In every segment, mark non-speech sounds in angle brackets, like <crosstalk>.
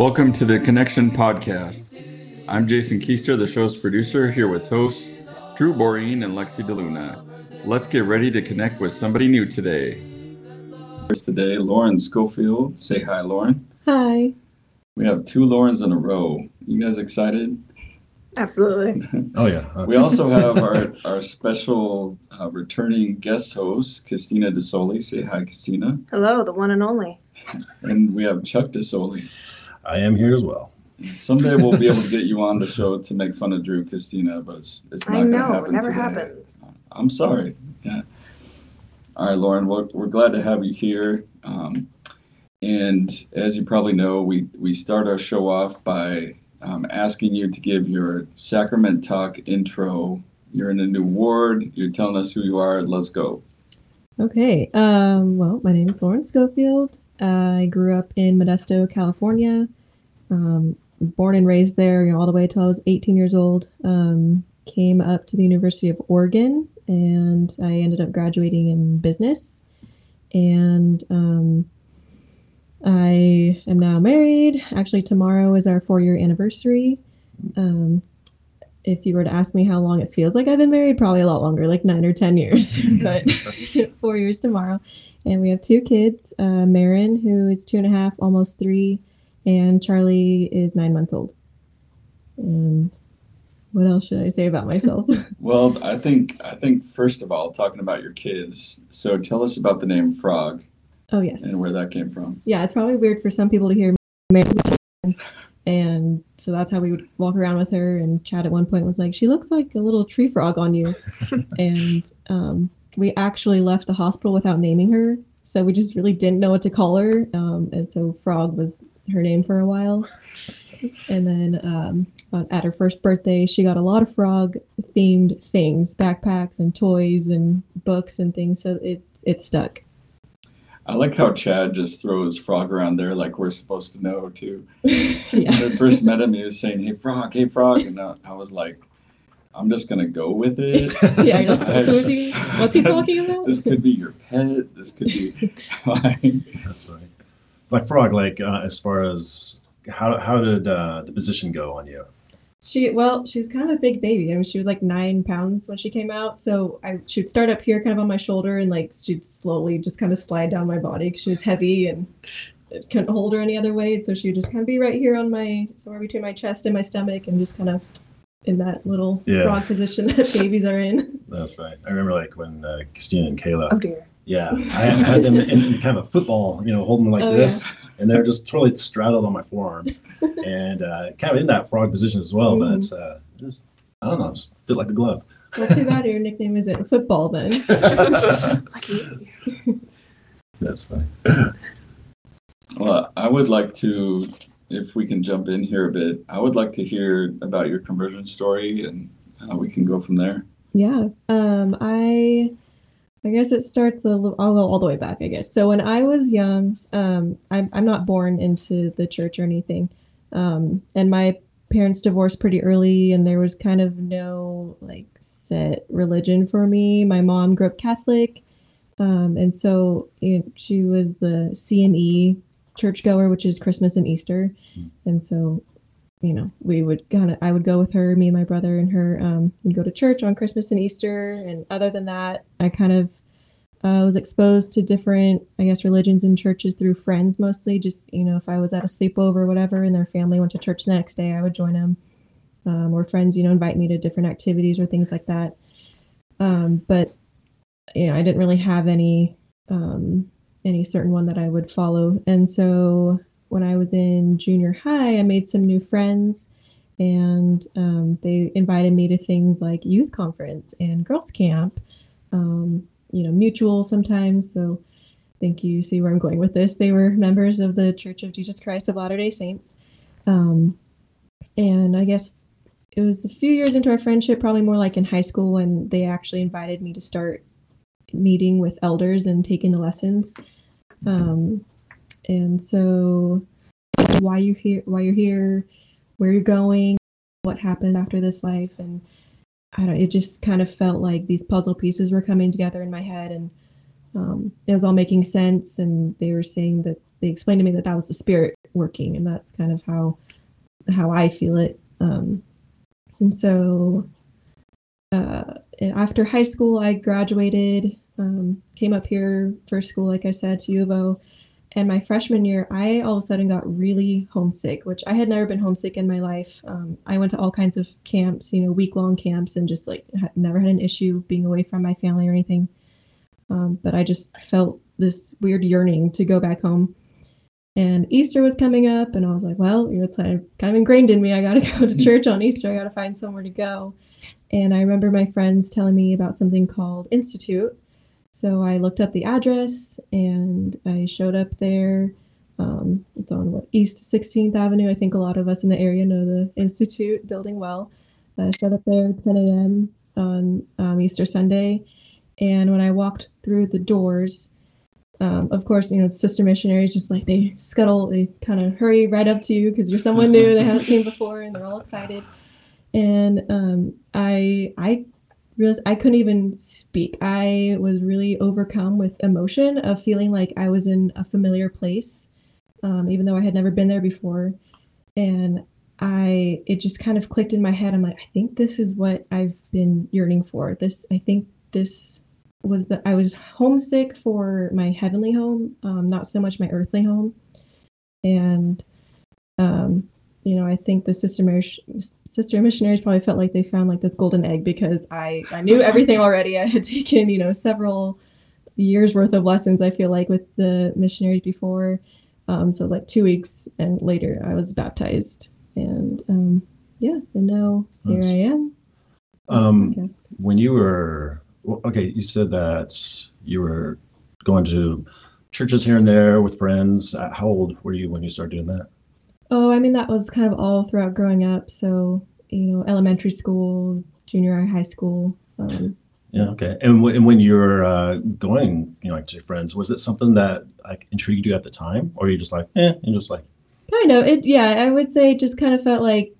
Welcome to the Connection Podcast. I'm Jason Keister, the show's producer, here with hosts Drew Boreen and Lexi DeLuna. Let's get ready to connect with somebody new today. Today, Lauren Scofield. Say hi, Lauren. Hi. We have two Laurens in a row. You guys excited? Absolutely. <laughs> Oh yeah. We also have our, our special uh, returning guest host, Christina DeSoli. Say hi, Christina. Hello, the one and only. And we have Chuck DeSoli. I am here as well. Someday we'll be able to <laughs> get you on the show to make fun of Drew Christina, but it's, it's not I going to know, it happen never today. happens. I'm sorry. Yeah. All right, Lauren. Well, we're glad to have you here. Um, and as you probably know, we we start our show off by um, asking you to give your sacrament talk intro. You're in a new ward. You're telling us who you are. Let's go. Okay. Um, well, my name is Lauren Scofield. I grew up in Modesto, California. Um, born and raised there, you know, all the way till I was 18 years old. Um, came up to the University of Oregon, and I ended up graduating in business. And um, I am now married. Actually, tomorrow is our four-year anniversary. Um, if you were to ask me how long it feels like I've been married, probably a lot longer, like nine or 10 years, <laughs> but <laughs> four years tomorrow. And we have two kids uh, Maren, who is two and a half, almost three, and Charlie is nine months old. And what else should I say about myself? <laughs> Well, I think I think first of all, talking about your kids. So tell us about the name Frog oh, yes. and where that came from. Yeah, it's probably weird for some people to hear Maren. And so that's how we would walk around with her. And Chad at one point was like, She looks like a little tree frog on you. <laughs> and um, we actually left the hospital without naming her. So we just really didn't know what to call her. Um, and so Frog was her name for a while. And then um, at her first birthday, she got a lot of frog themed things backpacks and toys and books and things. So it, it stuck. I like how Chad just throws Frog around there like we're supposed to know too. <laughs> yeah. When I first met him, he was saying, "Hey, Frog, hey, Frog," and I, I was like, "I'm just gonna go with it." <laughs> Yeah, you're like, who is he? What's he <laughs> talking about? This could be your pet. This could be. like, That's right. Like frog, like uh, as far as how how did uh, the position go on you? She well, she was kind of a big baby. I mean, she was like nine pounds when she came out. So I she would start up here, kind of on my shoulder, and like she'd slowly just kind of slide down my body because she was heavy and it couldn't hold her any other way. So she would just kind of be right here on my somewhere between my chest and my stomach, and just kind of in that little Yeah. frog position that <laughs> babies are in. That's right. I remember like when uh, Christina and Kayla. Oh dear. Yeah, <laughs> I had them in kind of a football, you know, holding them like Oh, this, and they're just totally straddled on my forearm, <laughs> and uh, kind of in that frog position as well. Mhm. But uh, just I don't know, just fit like a glove. Well, too bad your nickname isn't football then. <laughs> Lucky. That's funny. well, I would like to, if we can jump in here a bit, I would like to hear about your conversion story, and uh, we can go from there. Yeah. Um, I I guess it starts a little, I'll go all the way back, I guess. So when I was young, um, I'm I'm not born into the church or anything. Um, and my parents divorced pretty early and there was kind of no like set religion for me. My mom grew up Catholic. Um, and so you know, she was the C and E churchgoer, which is Christmas and Easter. Mm. And so you know, we would kind of, I would go with her, me and my brother and her, um, go to church on Christmas and Easter. And other than that, I kind of uh, was exposed to different, I guess, religions and churches through friends mostly. Just, you know, if I was at a sleepover or whatever and their family went to church the next day, I would join them. Um, or friends, you know, invite me to different activities or things like that. Um, but, you know, I didn't really have any, um, any certain one that I would follow. And so when I was in junior high, I made some new friends, and um, they invited me to things like youth conference and girls camp. Um, you know, mutual sometimes. So, I think you see where I'm going with this. They were members of the Church of Jesus Christ of Latter Day Saints, um, and I guess it was a few years into our friendship, probably more like in high school, when they actually invited me to start meeting with elders and taking the lessons. Um, and so why you here why you're here where you're going what happened after this life and i don't it just kind of felt like these puzzle pieces were coming together in my head and um, it was all making sense and they were saying that they explained to me that that was the spirit working, and that's kind of how how I feel it. Um, and so uh, after high school, I graduated, um, came up here for school, like I said, to U of O. And my freshman year, I all of a sudden got really homesick, which I had never been homesick in my life. Um, I went to all kinds of camps, you know, week long camps, and just like had, never had an issue being away from my family or anything. Um, but I just felt this weird yearning to go back home. And Easter was coming up, and I was like, well, you know, it's kind of, kind of ingrained in me. I got to <laughs> go to church on Easter. I got to find somewhere to go. And I remember my friends telling me about something called Institute. So I looked up the address and I showed up there. Um, it's on what East 16th Avenue. I think a lot of us in the area know the Institute building well. I showed up there 10 a.m. on um, Easter Sunday. And when I walked through the doors, um, of course, you know, sister missionaries just like they scuttle, they kind of hurry right up to you because you're someone new they haven't seen before and they're all excited. And um, I, I realized I couldn't even speak. I was really overcome with emotion of feeling like I was in a familiar place, um, even though I had never been there before. And I, it just kind of clicked in my head. I'm like, I think this is what I've been yearning for. This, I think this was that I was homesick for my heavenly home, um, not so much my earthly home. And, um, you know, I think the sister sister missionaries probably felt like they found like this golden egg because I I knew everything already. <laughs> I had taken you know several years worth of lessons. I feel like with the missionaries before, um, so like two weeks and later I was baptized, and um, yeah, and now Nice. here I am. Um. When you were well, okay, you said that you were going to churches here and there with friends. Uh, How old were you when you started doing that? Oh, I mean that was kind of all throughout growing up. So you know, elementary school, junior high, high school. Um, Yeah, okay. And, w- and when you were uh, going, you know, like to your friends, was it something that like intrigued you at the time, or you just like, eh, and just like, kind of it. Yeah, I would say it just kind of felt like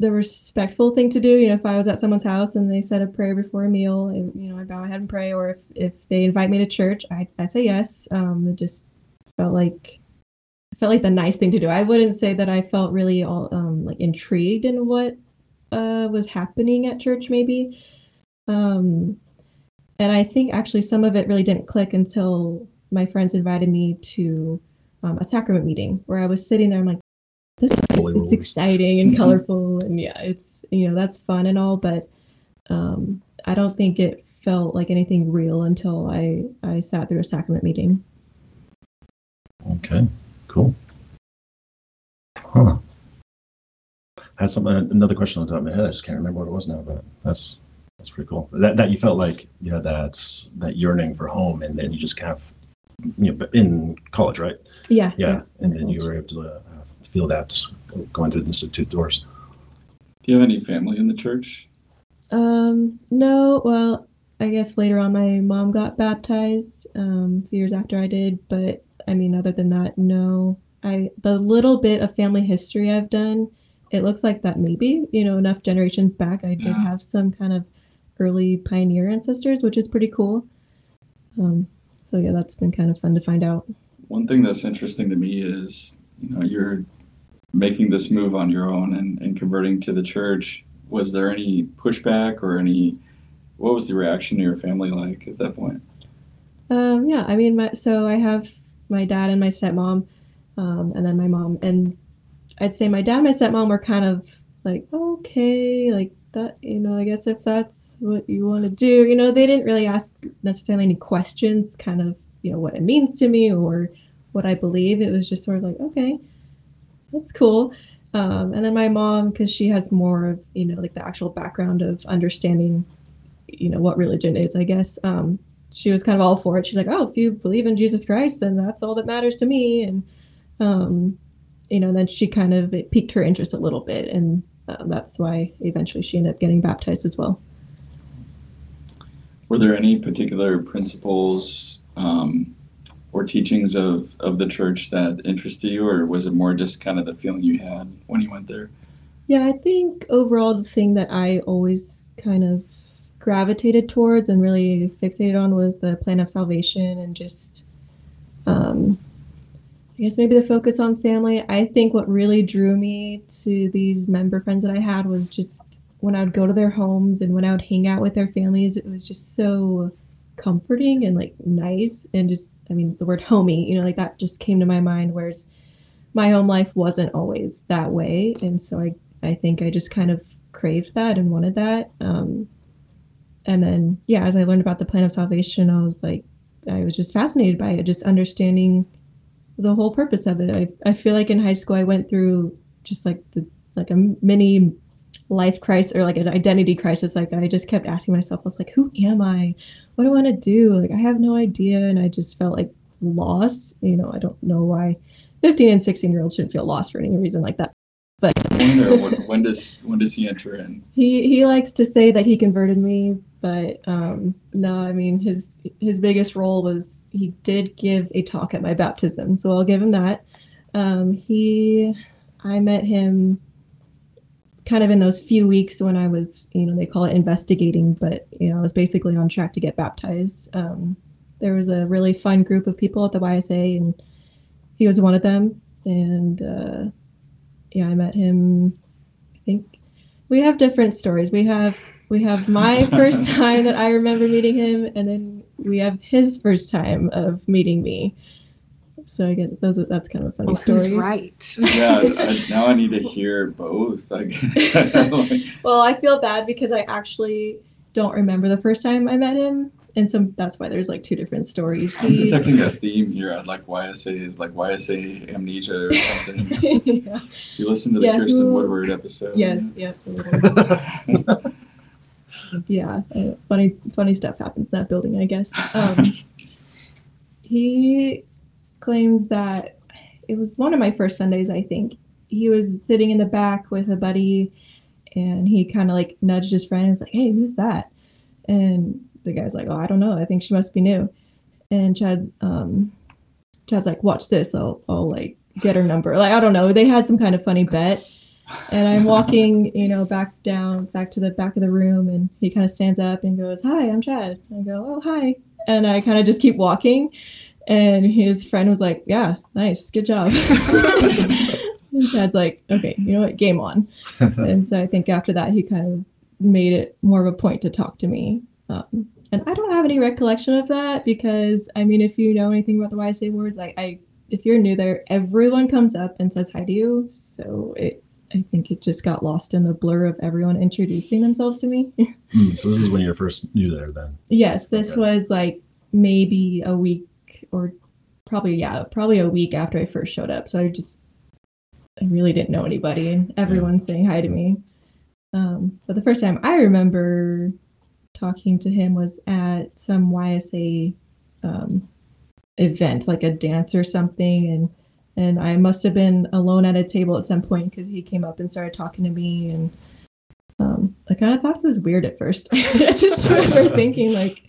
the respectful thing to do. You know, if I was at someone's house and they said a prayer before a meal, you know, I bow my head and pray. Or if if they invite me to church, I I say yes. Um, it just felt like it felt like the nice thing to do. I wouldn't say that I felt really all um like intrigued in what uh was happening at church maybe. Um and I think actually some of it really didn't click until my friends invited me to um, a sacrament meeting where I was sitting there. I'm like, this it's exciting and <laughs> colorful, and yeah, it's you know that's fun and all, but um, I don't think it felt like anything real until I I sat through a sacrament meeting. okay, cool. Huh. I had some another question on the top of my head. I just can't remember what it was now, but that's that's pretty cool. That that you felt like you had that that yearning for home, and then you just kind of, you know, in college, right? Yeah, Yeah, and then you were able to uh, feel that going through the institute doors. Do you have any family in the church? Um, no, well, I guess later on my mom got baptized um, a few years after I did, but I mean, other than that, no. I the little bit of family history I've done, it looks like that maybe you know enough generations back I did Yeah. have some kind of early pioneer ancestors, which is pretty cool. Um, so yeah, that's been kind of fun to find out. One thing that's interesting to me is, you know, you're making this move on your own and, and converting to the church. Was there any pushback or any, what was the reaction to your family like at that point? Um, yeah, I mean, my, so I have my dad and my stepmom, um, and then my mom. And I'd say my dad and my stepmom were kind of like, okay, like that, you know, I guess if that's what you want to do, you know, they didn't really ask necessarily any questions, kind of, you know, what it means to me or what I believe. It was just sort of like, okay, that's cool. Um, and then my mom, because she has more of, you know, like the actual background of understanding, you know, what religion is, I guess. Um, she was kind of all for it. She's like, "Oh, if you believe in Jesus Christ, then that's all that matters to me." And um, you know, then she kind of it piqued her interest a little bit, and um, that's why eventually she ended up getting baptized as well. Were there any particular principles um, or teachings of, of the church that interested you, or was it more just kind of the feeling you had when you went there? Yeah, I think overall the thing that I always kind of gravitated towards and really fixated on was the plan of salvation and just um, I guess maybe the focus on family. I think what really drew me to these member friends that I had was just when I would go to their homes and when I would hang out with their families, it was just so comforting and like nice and just I mean the word homey, you know, like that just came to my mind whereas my home life wasn't always that way and so I I think I just kind of craved that and wanted that. Um and then yeah, as I learned about the plan of salvation, I was like I was just fascinated by it, just understanding the whole purpose of it. I, I feel like in high school I went through just like the like a mini life crisis or like an identity crisis. Like I just kept asking myself, I was like, who am I? What do I want to do? Like I have no idea. And I just felt like lost. You know, I don't know why 15 and 16 year olds shouldn't feel lost for any reason like that. But when, when does when does he enter in? <laughs> he he likes to say that he converted me, but um no, I mean his his biggest role was he did give a talk at my baptism, so I'll give him that. Um, he, I met him kind of in those few weeks when I was, you know, they call it investigating, but you know, I was basically on track to get baptized. Um, there was a really fun group of people at the YSA, and he was one of them. And uh, yeah, I met him. I think we have different stories. We have we have my first <laughs> time that I remember meeting him, and then we have his first time of meeting me. So I guess those are, that's kind of a funny Well, story. who's right? Yeah, I, <laughs> now I need to hear both. Like, like, <laughs> Well, I feel bad because I actually don't remember the first time I met him, and so that's why there's like two different stories. I'm He, detecting a theme here. I'd like YSA is like YSA amnesia or something. yeah. You listen to the Yeah, Kirsten who- Woodward episode. Yes. Yep. Yeah. uh, Funny, funny stuff happens in that building, I guess. Um, <laughs> he claims that it was one of my first Sundays. I think he was sitting in the back with a buddy, and he kind of like nudged his friend and was like, "Hey, who's that?" And the guy's like, "Oh, I don't know. I think she must be new." And Chad, um, Chad's like, "Watch this. I'll, I'll like get her number." Like I don't know. They had some kind of funny bet and I'm walking, you know, back down, back to the back of the room, and he kind of stands up and goes, "Hi, I'm Chad." I go, "Oh, hi," and I kind of just keep walking, and his friend was like, "Yeah, nice, good job." <laughs> and Chad's like, "Okay, you know what? Game on." <laughs> and so I think after that, he kind of made it more of a point to talk to me. Um, and I don't have any recollection of that because I mean, if you know anything about the YSA awards, like I, if you're new there, everyone comes up and says hi to you. So it I think it just got lost in the blur of everyone introducing themselves to me. <laughs> Mm, so this is when you're first new there, then. yes, this Okay. was like maybe a week or probably yeah, probably a week after I first showed up. So I just I really didn't know anybody and everyone's saying hi to me. Um, but the first time I remember talking to him was at some YSA um, event, like a dance or something, and and I must have been alone at a table at some point because he came up and started talking to me, and um, I kind of thought he was weird at first. <laughs> I just <laughs> remember thinking like,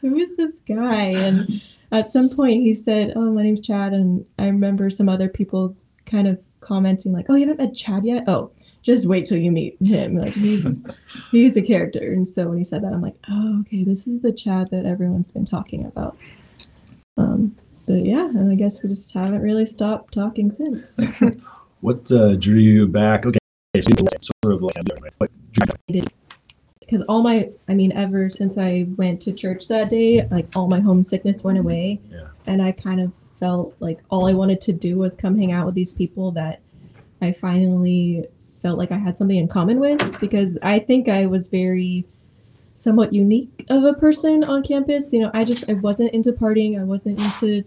who is this guy? And at some point he said, "Oh, my name's Chad," and I remember some other people kind of commenting like, "Oh, you haven't met Chad yet? Oh." Just wait till you meet him. Like he's he's a character. And so when he said that, I'm like, oh, okay, this is the Chad that everyone's been talking about. Um, but yeah, and I guess we just haven't really stopped talking since. <laughs> What uh, drew you back? Okay, so sort of like what drew? Because all my, I mean, ever since I went to church that day, like all my homesickness went away. Yeah. And I kind of felt like all I wanted to do was come hang out with these people that I finally felt like I had something in common with because I think I was very somewhat unique of a person on campus. You know, I just I wasn't into partying. I wasn't into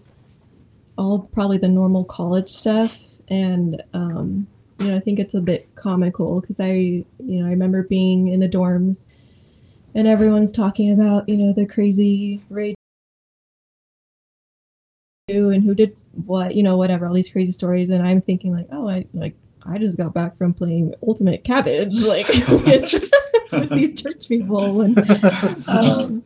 all probably the normal college stuff, and um, you know, I think it's a bit comical because I, you know, I remember being in the dorms, and everyone's talking about you know the crazy rage and who did what, you know, whatever, all these crazy stories, and I'm thinking like, oh, I like I just got back from playing Ultimate Cabbage, <laughs> like with, with <laughs> these church people, and um,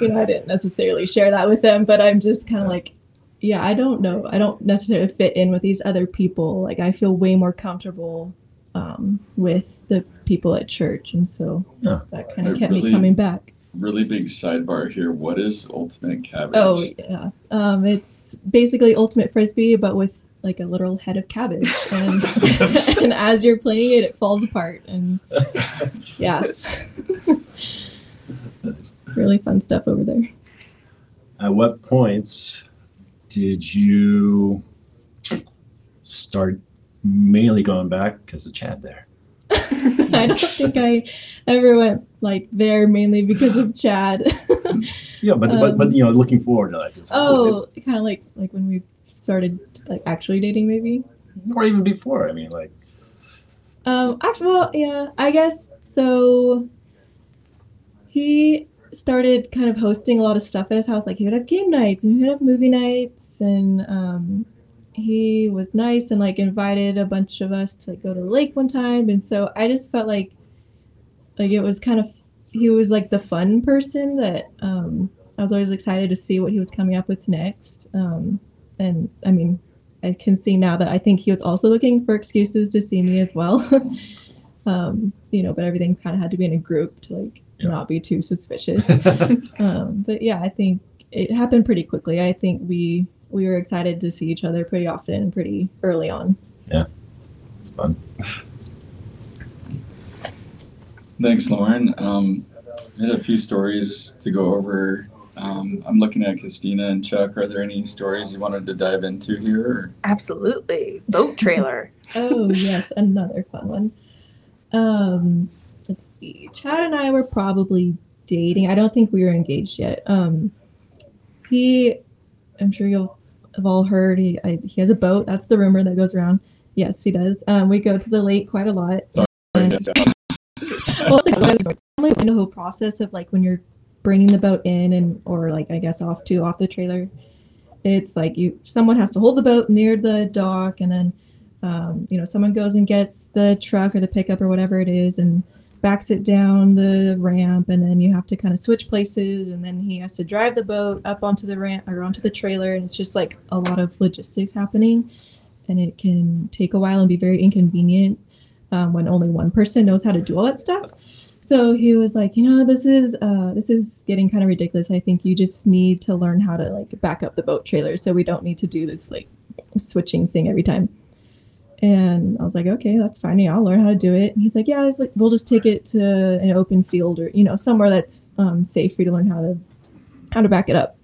you know, I didn't necessarily share that with them, but I'm just kind of like, yeah, I don't know, I don't necessarily fit in with these other people. Like, I feel way more comfortable um, with the people at church, and so Yeah. that kind of kept me coming back. really big sidebar here. What is ultimate cabbage? Oh yeah, um, it's basically Ultimate Frisbee, but with like a literal head of cabbage, <laughs> and <laughs> and as you're playing it, it falls apart, and <laughs> yeah, really fun stuff over there. At what point did you start mainly going back because of Chad there? <laughs> I don't think I ever went like there mainly because of Chad. <laughs> Yeah, but but, but you know, looking forward to like, it's cool. oh, kind of like like when we started like actually dating, maybe. or even before. I mean, like, Um, actually, well, yeah, I guess so. He started kind of hosting a lot of stuff at his house. Like he would have game nights and he would have movie nights, and um, he was nice and like invited a bunch of us to like, go to the lake one time. And so I just felt like like it was kind of he was like the fun person that um, I was always excited to see what he was coming up with next. Um, and I mean, I can see now that I think he was also looking for excuses to see me as well. <laughs> um, you know, but everything kind of had to be in a group to like Yeah. not be too suspicious. <laughs> um, but yeah, I think it happened pretty quickly. I think we we were excited to see each other pretty often and pretty early on. Yeah, it's fun. Thanks, Lauren. Um, I had a few stories to go over. Um, I'm looking at Christina and Chuck. Are there any stories you wanted to dive into here? Or? Absolutely. Boat trailer. <laughs> Oh yes, another fun one. Um, let's see. Chad and I were probably dating. I don't think we were engaged yet. Um, he, I'm sure you'll have all heard. He I, he has a boat. That's the rumor that goes around. Yes, he does. Um, we go to the lake quite a lot. And- <laughs> well, it's like the whole process of like when you're bringing the boat in and or like I guess off to off the trailer. It's like you someone has to hold the boat near the dock, and then um, you know someone goes and gets the truck or the pickup or whatever it is and backs it down the ramp, and then you have to kind of switch places, and then he has to drive the boat up onto the ramp or onto the trailer, and it's just like a lot of logistics happening, and it can take a while and be very inconvenient um, when only one person knows how to do all that stuff. So he was like, you know, this is uh, this is getting kind of ridiculous. I think you just need to learn how to like back up the boat trailer, so we don't need to do this like switching thing every time. And I was like, okay, that's fine. Yeah, I'll learn how to do it. And he's like, yeah, we'll just take it to an open field or you know somewhere that's um, safe for you to learn how to how to back it up.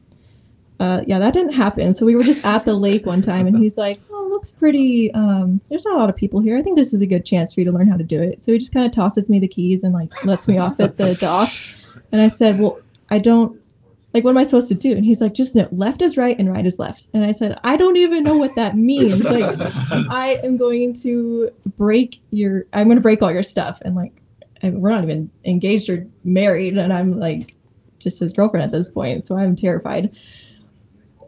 Uh, yeah, that didn't happen. So we were just at the lake one time, and he's like, "Oh, looks pretty. Um, there's not a lot of people here. I think this is a good chance for you to learn how to do it." So he just kind of tosses me the keys and like lets me off at the dock. And I said, "Well, I don't like. What am I supposed to do?" And he's like, "Just know, left is right and right is left." And I said, "I don't even know what that means. <laughs> Like, I am going to break your. I'm going to break all your stuff." And like, I, we're not even engaged or married, and I'm like just his girlfriend at this point. So I'm terrified.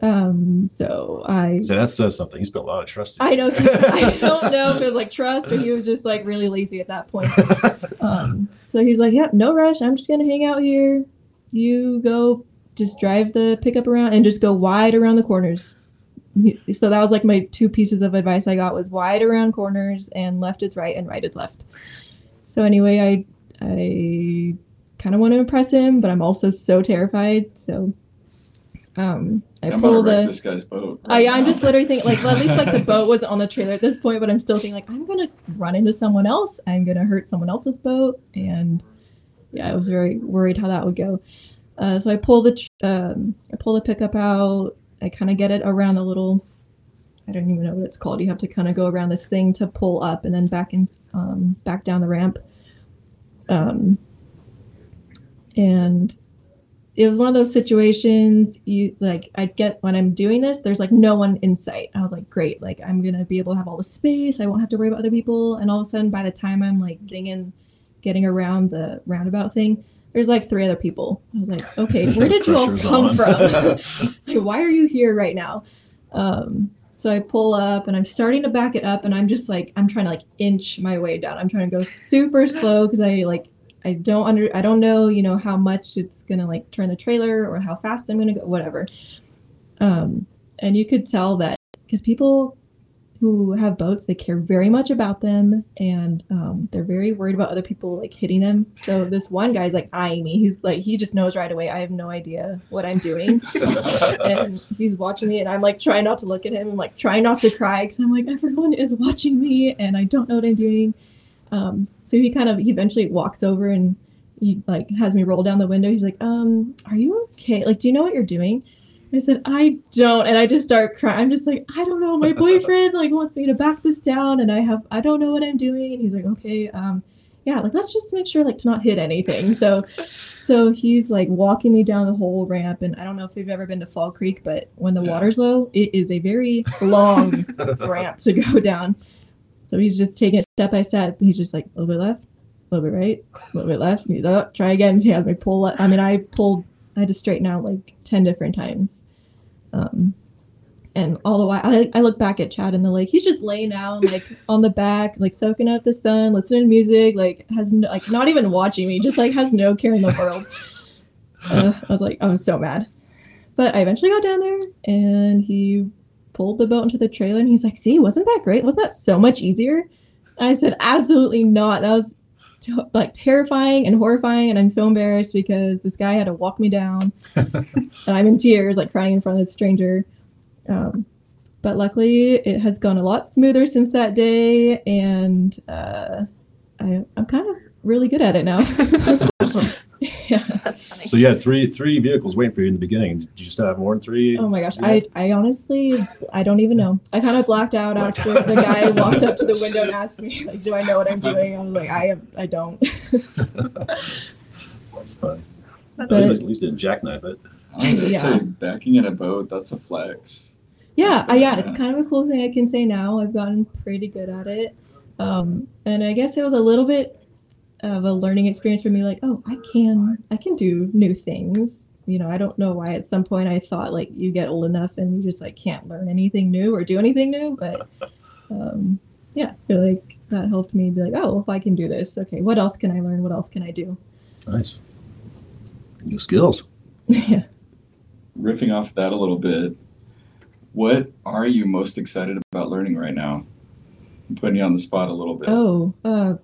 Um, so I So that says something. He's built a lot of trust. I know he, I <laughs> don't know if it was like trust or he was just like really lazy at that point. Um, so he's like, "Yep, no rush. I'm just gonna hang out here. You go, just drive the pickup around and just go wide around the corners." So that was like my two pieces of advice I got was wide around corners and left is right and right is left. So anyway, I I kind of want to impress him, but I'm also so terrified. So um, I I'm pull the this guy's boat. I, right I'm just literally thinking like well, at least like the boat wasn't on the trailer at this point, but I'm still thinking like I'm gonna run into someone else. I'm gonna hurt someone else's boat, and yeah, I was very worried how that would go. Uh, so I pull the um, I pull the pickup out. I kind of get it around the little. I don't even know what it's called. You have to kind of go around this thing to pull up and then back in um, back down the ramp. Um, and it was one of those situations you like i get when i'm doing this there's like no one in sight i was like great like i'm gonna be able to have all the space i won't have to worry about other people and all of a sudden by the time i'm like getting in getting around the roundabout thing there's like three other people i was like okay <laughs> where did you all come on. from <laughs> <laughs> like, why are you here right now um so i pull up and i'm starting to back it up and i'm just like i'm trying to like inch my way down i'm trying to go super slow because i like I don't under I don't know, you know, how much it's gonna like turn the trailer or how fast I'm gonna go, whatever. Um, and you could tell that because people who have boats, they care very much about them, and um, they're very worried about other people like hitting them. So this one guy's like eyeing me. He's like, he just knows right away. I have no idea what I'm doing, <laughs> and he's watching me, and I'm like trying not to look at him. I'm like trying not to cry because I'm like everyone is watching me, and I don't know what I'm doing. Um, so he kind of he eventually walks over and he like has me roll down the window. He's like, um, are you okay? Like, do you know what you're doing? I said, I don't. And I just start crying. I'm just like, I don't know. My boyfriend like wants me to back this down and I have I don't know what I'm doing. And he's like, okay, um, yeah, like let's just make sure like to not hit anything. So so he's like walking me down the whole ramp and I don't know if you've ever been to Fall Creek, but when the Yeah. water's low, it is a very long <laughs> ramp to go down. So he's just taking it step by step. He's just like a little bit left, a little bit right, a little bit left. He's up, try again. He has me pull. I mean, I pulled. I had to straighten out like ten different times. Um, and all the while, I, I look back at Chad in the lake. He's just laying down, like <laughs> on the back, like soaking up the sun, listening to music, like has no, like not even watching me, just like has no care in the world. <laughs> Uh, I was like, I was so mad, but I eventually got down there, and he pulled the boat into the trailer, and he's like, "See, wasn't that great? Wasn't that so much easier?" And I said, "Absolutely not. That was." T- Like terrifying and horrifying, and I'm so embarrassed because this guy had to walk me down, <laughs> and I'm in tears, like crying in front of this stranger. Um, but luckily, it has gone a lot smoother since that day, and uh, I, I'm kind of really good at it now. Awesome. <laughs> <laughs> <laughs> yeah. That's funny. So you had three three vehicles waiting for you in the beginning. Did you still have more than three? Oh my gosh, I, I honestly, I don't even know. I kind of blacked out after the guy walked up to the window and <laughs> asked me, like, "Do I know what I'm doing?" I was like, "I, have, I don't." <laughs> That's fun. That's But- at least at didn't jackknife it. Yeah. say backing in a boat, that's a flex. Yeah, uh, yeah, it's kind of a cool thing I can say now. I've gotten pretty good at it, um, and I guess it was a little bit of a learning experience for me. Like, oh, I can, I can do new things. You know, I don't know why at some point I thought like you get old enough and you just like can't learn anything new or do anything new, but um, yeah, I feel like that helped me be like, oh, well, if I can do this, okay, what else can I learn? What else can I do? Nice. New skills. <laughs> yeah. Riffing off that a little bit, what are you most excited about learning right now? I'm putting you on the spot a little bit. Oh, uh,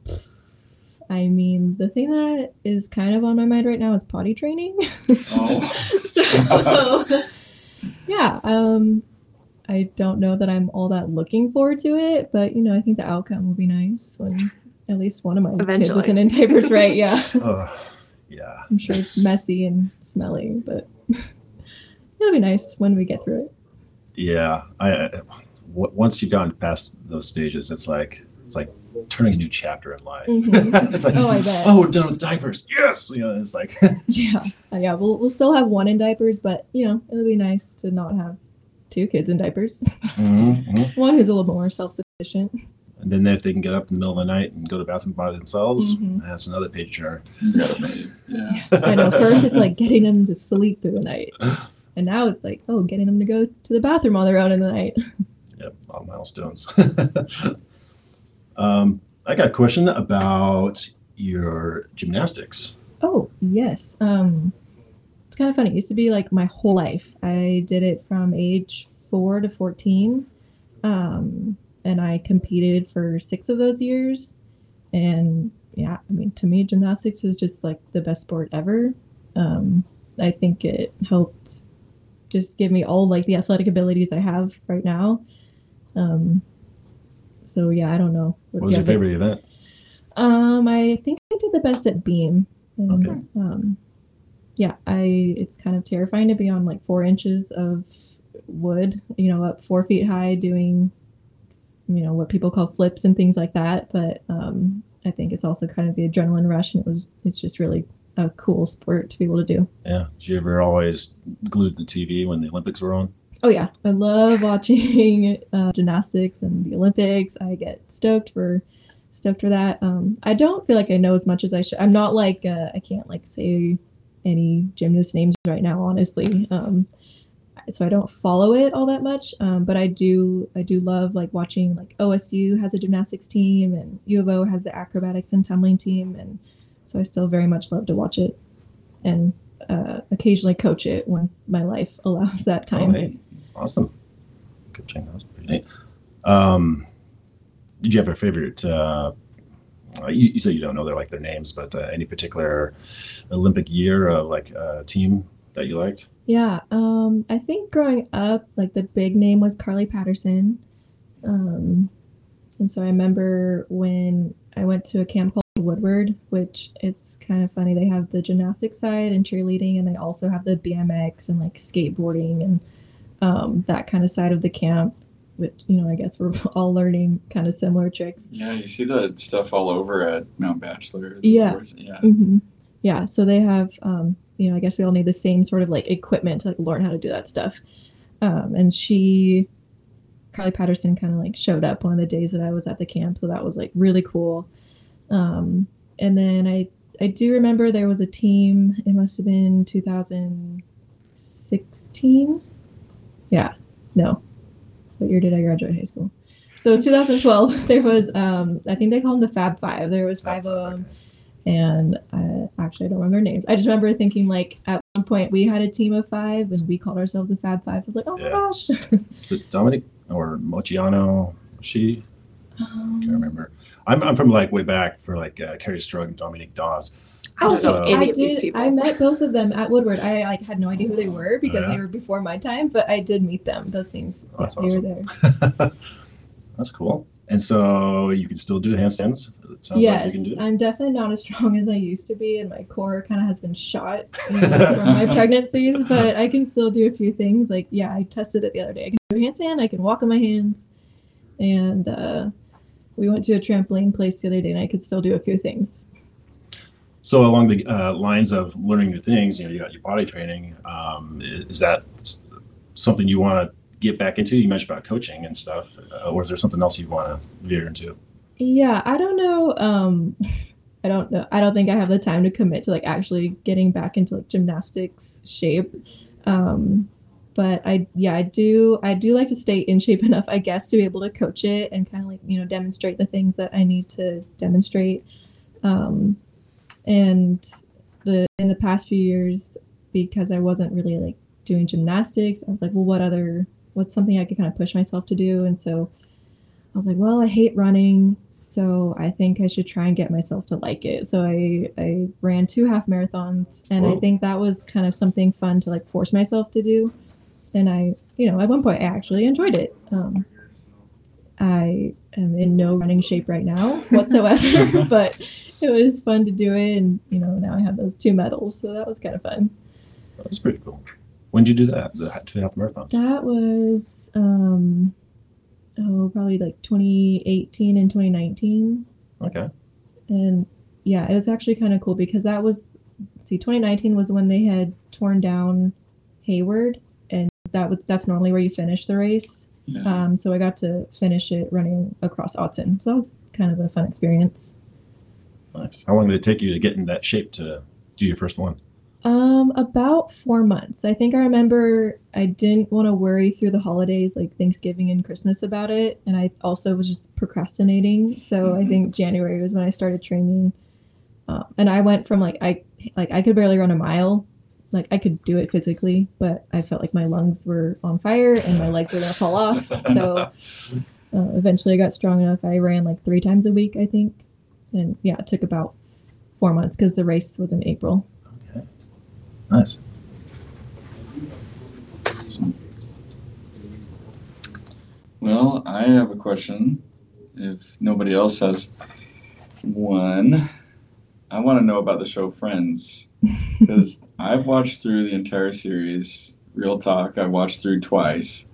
I mean, the thing that is kind of on my mind right now is potty training. Oh. <laughs> so, yeah, um, I don't know that I'm all that looking forward to it, but you know, I think the outcome will be nice when at least one of my kids Eventually. isn't in diapers, right? Yeah, <laughs> Oh, yeah. I'm sure it's It's- messy and smelly, but <laughs> it'll be nice when we get through it. Yeah. I, I w- once you've gotten past those stages, it's like it's like turning a new chapter in life. Mhm. <laughs> it's like Oh, I bet. oh, we're done with diapers. Yes. You know, it's like <laughs> Yeah, Uh, yeah, we'll we'll still have one in diapers, but you know, it'll be nice to not have two kids in diapers. <laughs> Mhm. one who's a little bit more self sufficient. And then if they can get up in the middle of the night and go to the bathroom by themselves, Mhm. that's another page turner. You got it made. Yeah. I know. First, it's like getting them to sleep through the night, and now it's like, oh, getting them to go to the bathroom on their own in the night. Yep, all milestones. Um, I got a question about your gymnastics. Oh yes. Um, it's kind of funny. It used to be like my whole life. I did it from age four to fourteen, um, and I competed for six of those years. And yeah, I mean, to me, gymnastics is just like the best sport ever. Um, I think it helped just give me all like the athletic abilities I have right now. Um, so yeah, I don't know. What was do your favorite event? um, I think I did the best at beam. And, Okay. Um, yeah, I. It's kind of terrifying to be on like four inches of wood, you know, up four feet high, doing, you know, what people call flips and things like that. But um, I think it's also kind of the adrenaline rush, and it was. It's just really a cool sport to be able to do. Yeah. Did you ever always glued the TV when the Olympics were on? Oh yeah, I love watching <laughs> uh, gymnastics and the Olympics. I get stoked for stoked for that. Um, I don't feel like I know as much as I should. I'm not like uh, I can't like say any gymnast names right now, honestly. Um, so I don't follow it all that much. Um, but I do I do love like watching like OSU has a gymnastics team and U of O has the acrobatics and tumbling team, and so I still very much love to watch it and uh, occasionally coach it when my life <laughs> allows that Oh, time. hey, awesome. Good check. That was pretty neat. Um, did you have a favorite? Uh, uh, you, you said you don't know their like their names, but uh, any particular Olympic year, uh, like uh, team that you liked? Yeah, um, I think growing up, like the big name was Carly Patterson. Um, and so I remember when I went to a camp called Woodward, which it's kind of funny. They have the gymnastics side and cheerleading, and they also have the BMX and like skateboarding and um, that kind of side of the camp. Which you know, I guess we're <laughs> all learning kind of similar tricks. Yeah, you see that stuff all over at Mount Bachelor. Yeah. course. Yeah. hmm Yeah, so they have, um, you know, I guess we all need the same sort of like equipment to like learn how to do that stuff. Um, and she, Carly Patterson, kind of like showed up one of the days that I was at the camp, so that was like really cool. Um, and then I, I do remember there was a team. It must have been 2016. Yeah, no. What year did I graduate high school? So 2012. <laughs> There was, um, I think they call them the Fab Five. There was five of them and uh, actually I don't remember names. I just remember thinking like at one point we had a team of five and we called ourselves the Fab Five. I was like, oh my Yeah. gosh. Is it Dominique or Moceanu? She I Um, can't remember. I'm, I'm from like way back for like uh, Kerri Strug and Dominique Dawes. I So- know I did. I met both of them at Woodward. I like had no idea who they were because Yeah. they were before my time, but I did meet them. Those names. Oh, that's they were there. <laughs> That's cool. And so you can still do handstands. It sounds yes, like you can do. I'm definitely not as <laughs> strong as I used to be, and my core kind of has been shot <laughs> you know, from my pregnancies. But I can still do a few things. Like, yeah, I tested it the other day. I can do a handstand. I can walk on my hands, and uh, we went to a trampoline place the other day, and I could still do a few things. So along the uh, lines of learning new things, you know, you got your body training. Um, is that something you want to get back into? You mentioned about coaching and stuff, uh, or is there something else you want to veer into? Yeah, I don't know. Um, <laughs> I don't know. I don't think I have the time to commit to like actually getting back into like gymnastics shape. Um, but I, yeah, I do. I do like to stay in shape <laughs> enough, I guess, to be able to coach it and kind of like you know demonstrate the things that I need to demonstrate. Um, and the in the past few years, because I wasn't really like doing gymnastics, I was like, well, what other, what's something I could kind of push myself to do? And so I was like, well, I hate running, so I think I should try and get myself to like it. So I I ran two half marathons, and I think that was kind of something fun to like force myself to do. And I, you know, at one point I actually enjoyed it. Um, I am in no running shape right now whatsoever, <laughs> <laughs> but it was fun to do it, and you know, now I have those two medals, so that was kind of fun. That's pretty cool. When did you do that? The two half marathons. That was um, oh, probably like 2018 and 2019. Okay. and yeah it was actually kind of cool because that was see 2019 was when they had torn down hayward and that was that's normally where you finish the race Yeah. um, so i got to finish it running across Autzen. so that was kind of a fun experience Nice. How long did it take you to get in that shape to do your first one? um about four months i think i remember i didn't want to worry through the holidays like thanksgiving and christmas about it and i also was just procrastinating so i Mhm. think january was when i started training uh, and i went from like i like i could barely run a mile like i could do it physically but i felt like my lungs were on fire and my legs were going to fall off so <laughs> uh, eventually i got strong enough i ran like three times a week i think and yeah it took about four months because the race was in april Okay. Nice. Well, I have a question. If nobody else has one, I want to know about the show Friends because <laughs> I've watched through the entire series. Real talk, I watched through twice,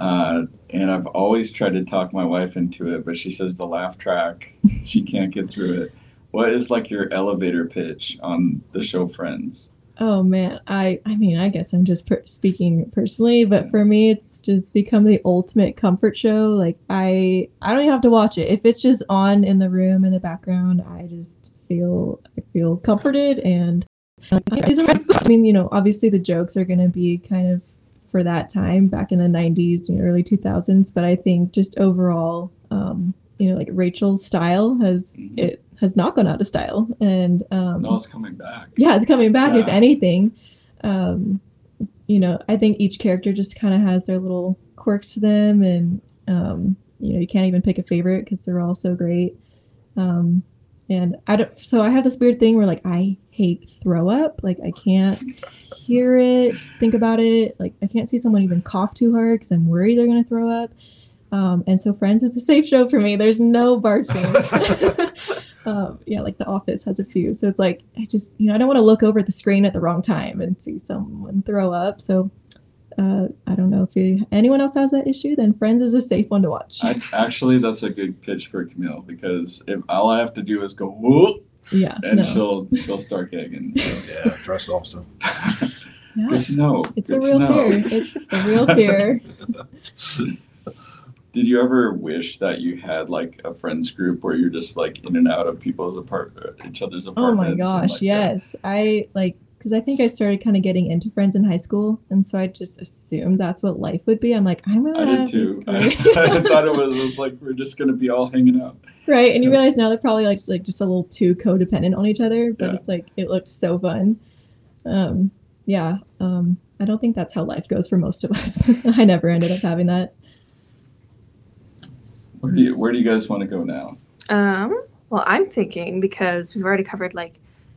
uh, and I've always tried to talk my wife into it, but she says the laugh track <laughs> she can't get through it. What is like your elevator pitch on the show Friends? Oh man, I I mean, I guess I'm just per- speaking personally, but for me, it's just become the ultimate comfort show. Like I I don't even have to watch it. If it's just on in the room in the background, I just feel I feel comforted and. I mean, you know, obviously the jokes are going to be kind of for that time back in the 90s, you know, early 2000s, but I think just overall, um, you know, like Rachel's style has Mhm. it has not gone out of style, and um, No, it's coming back. yeah it's coming back if anything um you know i think each character just kind of has their little quirks to them and um you know you can't even pick a favorite because they're all so great. Um, and I don't. So I have this weird thing where like I hate throw up. Like I can't hear it, think about it. Like I can't see someone even cough too hard because I'm worried they're gonna throw up. Um, and so Friends is a safe show for me. There's no barf scenes. <laughs> <laughs> um, yeah, like The Office has a few. So it's like I just you know I don't want to look over at the screen at the wrong time and see someone throw up. So uh, I don't know if you, anyone else has that issue. Then Friends is a safe one to watch. I, actually, that's a good pitch for Camille because if all I have to do is go whoop, yeah, and no. she'll she'll start gagging. So. <laughs> Yeah, for us also. yeah, Good to it's Good a real know. fear. It's a real fear. <laughs> Did you ever wish that you had like a friends group where you're just like in and out of people's apart uh, each other's Oh my gosh, like, yes. I like because I think I started kind of getting into friends in high school, and so I just assumed that's what life would be. I'm like, I'm gonna I did too. <laughs> I, I thought it was, it was like we're just gonna be all hanging out. Right, and you realize now they're probably like like just a little too codependent on each other, but Yeah. it's like it looked so fun. Um, yeah. Um, I don't think that's how life goes for most of us. <laughs> I never ended up having that. Where do you Where do you guys want to go now? Um, well, I'm thinking because we've already covered like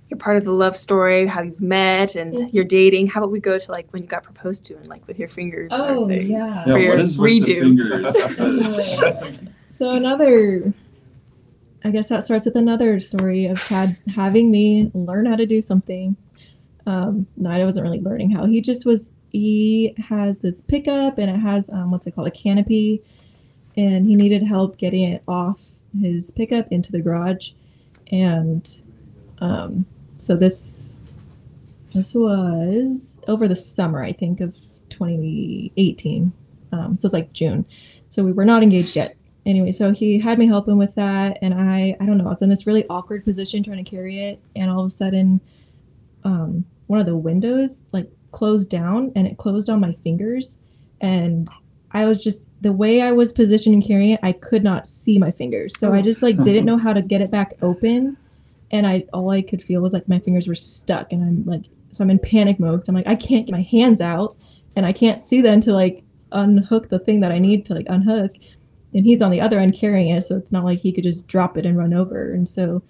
you're part of the love story, how you've met, and Mhm. you're dating. How about we go to like when you got proposed to and like with your fingers? oh yeah. Yeah, your what is with the redo. fingers? <laughs> <laughs> So another, I guess that starts with another story of had having me learn how to do something. Um, wasn't really learning how. He just was. He has this pickup and it has um, what's it called, a canopy, and he needed help getting it off his pickup into the garage, and um, so this this was over the summer, I think, of 2018. Um, so it's like June. So we were not engaged yet anyway, so he had me help him with that, and I I don't know, I was in this really awkward position trying to carry it, and all of a sudden, um, one of the windows like closed down, and it closed on my fingers, and I was just the way I was positioned and carrying it, I could not see my fingers, so I just like <laughs> didn't know how to get it back open, and I all I could feel was like my fingers were stuck, and I'm like, so I'm in panic mode, so I'm like, I can't get my hands out, and I can't see them to like unhook the thing that I need to like unhook and he's on the other end carrying it, so it's not like he could just drop it and run over. And so,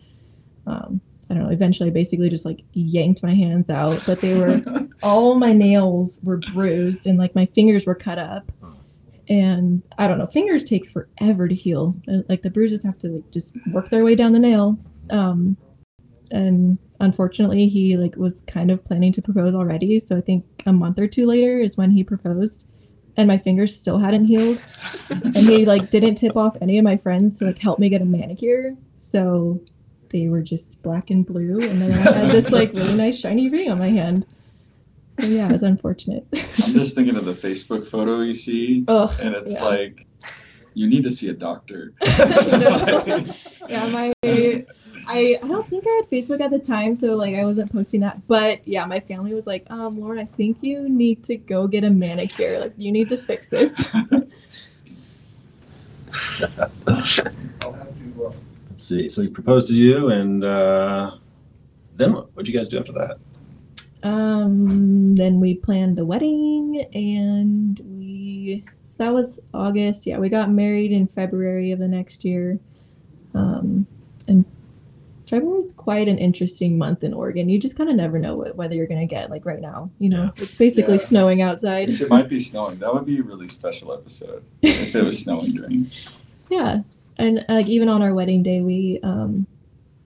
um, I don't know. Eventually, I basically just like yanked my hands out, but they were <laughs> all my nails were bruised and like my fingers were cut up. And I don't know. Fingers take forever to heal. Uh, Like the bruises have to like just work their way down the nail. Um, and unfortunately, he like was kind of planning to propose already. So I think a month or two later is when he proposed, and my fingers still hadn't healed. And he like didn't tip off any of my friends to like help me get a manicure. So they were just black and blue and then i had this like really nice shiny ring on my hand. So yeah it was unfortunate. I'm just thinking of the Facebook photo you see, oh and it's Yeah. like you need to see a doctor. <laughs> <laughs> yeah my I, I don't think I had Facebook at the time, so like I wasn't posting that. But yeah, my family was like, um, Lauren, I think you need to go get a manicure. Like you need to fix this. <laughs> Let's see. So he proposed to you, and uh, then what? What'd you guys do after that? Um, then we planned a wedding and we, so that was August. Yeah, we got married in February of the next year. Um, and February is quite an interesting month in Oregon. You just kind of never know what weather you're going to get. Like right now, you know, it's basically Yeah. snowing outside. it might be snowing. That would be a really special episode <laughs> if it was snowing during. Yeah, and like even on our wedding day, we um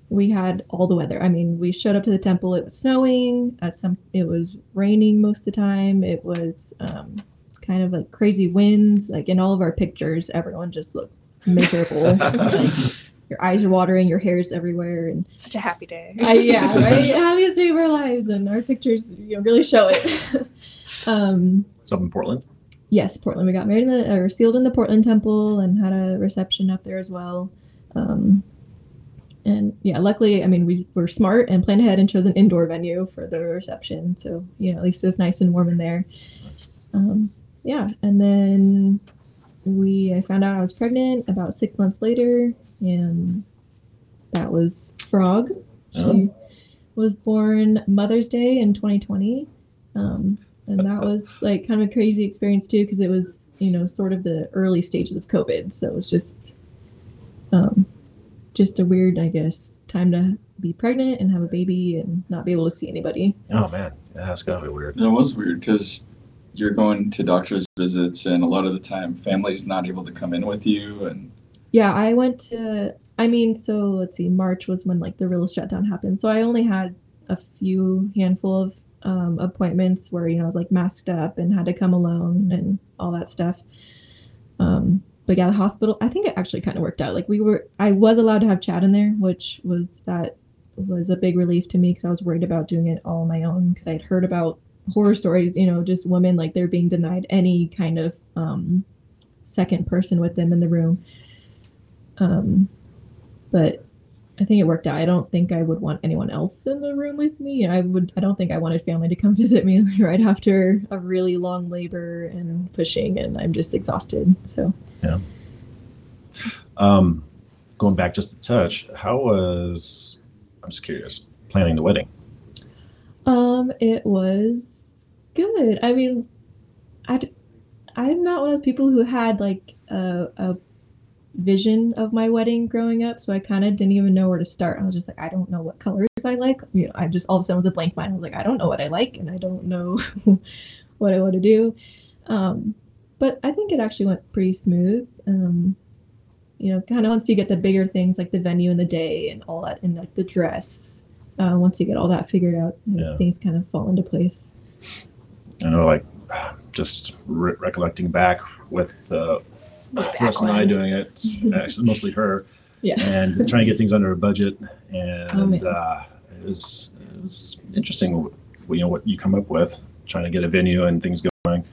we had all the weather. I mean, we showed up to the temple. It was snowing. At some, it was raining most of the time. It was um kind of like crazy winds. Like in all of our pictures, everyone just looks miserable. <laughs> like, your eyes are watering. Your hair's everywhere, and Such a happy day. I, yeah, <laughs> right. Happiest day of our lives, and our pictures you know really show it. <laughs> um, It's up in Portland. yes, Portland. We got married in the or sealed in the Portland Temple and had a reception up there as well. Um, and yeah, luckily, I mean, we were smart and planned ahead and chose an indoor venue for the reception. So you know, at least it was nice and warm in there. Um, yeah, and then we I found out I was pregnant about six months later, and that was Frog. She Oh. was born Mother's Day in 2020. Um, and that was like kind of a crazy experience too because it was you know sort of the early stages of COVID, so it was just um, just a weird, I guess, time to be pregnant and have a baby and not be able to see anybody. Oh man, yeah, that's gotta be weird. That was weird because you're going to doctor's visits, and a lot of the time, family's not able to come in with you, and Yeah, I went to. I mean, so let's see. March was when like the real shutdown happened. So I only had a few handful of um, appointments where you know I was like masked up and had to come alone and all that stuff. Um, but yeah, the hospital. I think it actually kind of worked out. Like we were, I was allowed to have Chad in there, which was that was a big relief to me because I was worried about doing it all on my own because I had heard about horror stories. You know, just women like they're being denied any kind of um, second person with them in the room. Um, but I think it worked out. I don't think I would want anyone else in the room with me. I would. I don't think I wanted family to come <laughs> visit me <laughs> right after a really long labor and pushing, and I'm just exhausted. So yeah. Um, going back just a touch, how was? I'm just curious. Planning the wedding. Um, it was good. I mean, I I'm not one of those people who had like a, a vision of my wedding growing up, so I kind of didn't even know where to start. I was just like, I don't know what colors I like. You know, I just all of a sudden was a blank mind. I was like, I don't know what I like, and I don't know <laughs> what I want to do. Um, but I think it actually went pretty smooth. Um, you know, kind of once you get the bigger things like the venue and the day and all that, and like the dress, uh, once you get all that figured out, Yeah. things kind of fall into place. I know, like, just re- recollecting back with uh, Chris and I doing it, <laughs> actually mostly her, Yeah. and trying to get things under a budget, and Oh, uh, it was it was interesting, you know, what you come up with, trying to get a venue and things going,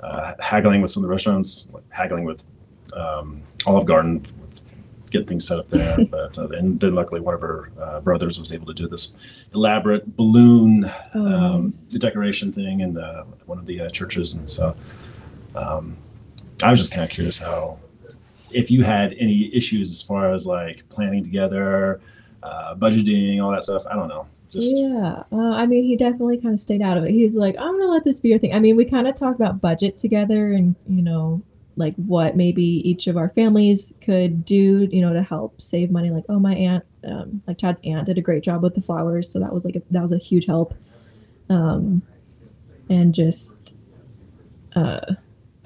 uh, haggling with some of the restaurants, like haggling with um, Olive Garden, get things set up there, <laughs> but uh, and then luckily one of her uh, brothers was able to do this elaborate balloon Oh, um, nice. decoration thing in the one of the uh, churches, and so um, I was just kind of curious how if you had any issues as far as like planning together, uh, budgeting, all that stuff. I don't know. Just yeah, uh, I mean, he definitely kind of stayed out of it. He's like, I'm gonna let this be your thing. I mean, we kind of talked about budget together, and you know, like what maybe each of our families could do, you know, to help save money. Like, oh, my aunt, um, like Chad's aunt, did a great job with the flowers, so that was like a, that was a huge help. Um, and just uh,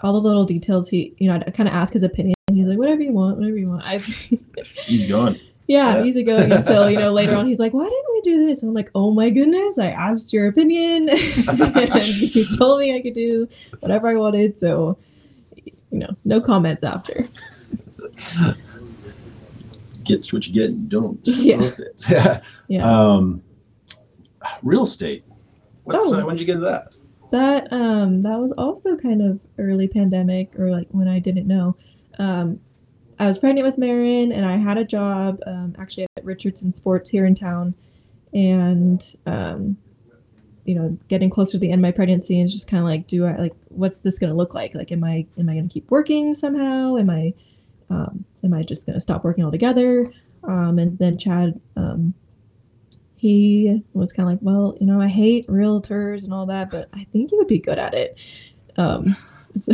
all the little details. He, you know, I kind of ask his opinion. and He's like, whatever you want, whatever you want. I, <laughs> he's gone Yeah, Yeah. easygoing until you know later on he's like, "Why didn't we do this?" And I'm like, "Oh my goodness! I asked your opinion, <laughs> and <laughs> you told me I could do whatever I wanted." So, you know, no comments after. Get what you get and don't. Yeah. it. yeah. Yeah, Um, real estate. What's Oh. uh, when did you get into that? That um that was also kind of early pandemic or like when I didn't know. Um, I was pregnant with Maren, and I had a job um, actually at Richardson Sports here in town, and um, you know, getting closer to the end of my pregnancy, and just kind of like, do I like what's this going to look like? Like, am I am I going to keep working somehow? Am I um, am I just going to stop working altogether? Um, and then Chad, um, he was kind of like, well, you know, I hate realtors and all that, but I think you would be good at it. Um, <laughs> so,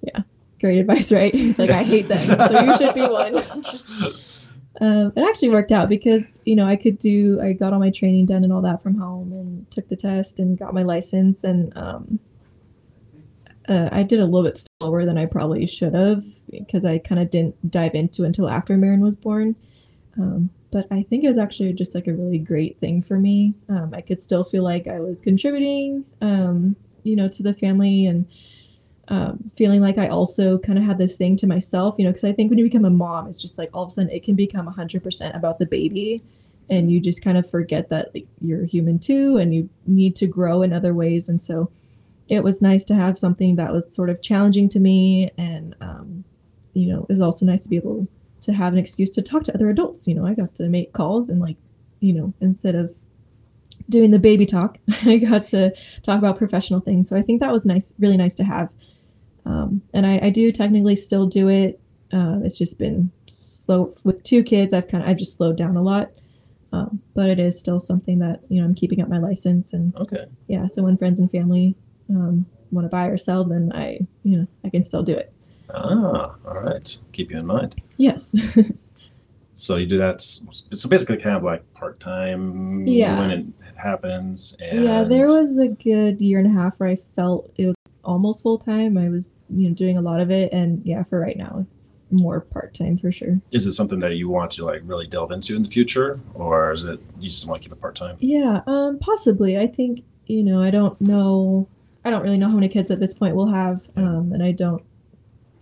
yeah, great advice, right? He's like, I hate them, so you should be one. <laughs> Um, it actually worked out because you know I could do I got all my training done and all that from home and took the test and got my license and um, uh, I did a little bit slower than I probably should have because I kind of didn't dive into until after Maren was born. Um, but I think it was actually just like a really great thing for me. Um, I could still feel like I was contributing, um, you know, to the family and um, feeling like I also kind of had this thing to myself, you know, because I think when you become a mom, it's just like all of a sudden it can become 100% about the baby. And you just kind of forget that like, you're human too and you need to grow in other ways. And so it was nice to have something that was sort of challenging to me. And, um, you know, it was also nice to be able to have an excuse to talk to other adults. You know, I got to make calls and, like, you know, instead of doing the baby talk, <laughs> I got to talk about professional things. So I think that was nice, really nice to have. Um, and I, I do technically still do it. Uh, it's just been slow with two kids. I've kind of I've just slowed down a lot. Um, but it is still something that you know I'm keeping up my license and Okay. yeah. So when friends and family um, want to buy or sell, then I you know I can still do it. Ah, all right. Keep you in mind. Yes. <laughs> So you do that. So basically, kind of like part time Yeah. when it happens. And Yeah, there was a good year and a half where I felt it was almost full time. I was, you know, doing a lot of it, and yeah, for right now, it's more part time for sure. Is it something that you want to like really delve into in the future, or is it you just want to keep it part time? Yeah, um, possibly. I think you know, I don't know. I don't really know how many kids at this point we'll have, um, and I don't.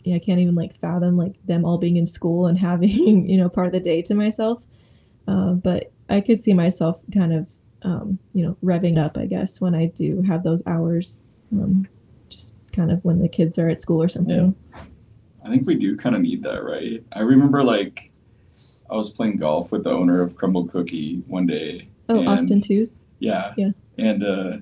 Yeah, I can't even like fathom like them all being in school and <laughs> having you know part of the day to myself. Uh, but I could see myself kind of um, you know revving up, I guess, when I do have those hours. Um, just kind of when the kids are at school or something. Yeah. I think we do kind of need that, right? I remember like I was playing golf with the owner of Crumbl Cookie one day. Oh, and- Austin twos. Yeah. Yeah. And uh,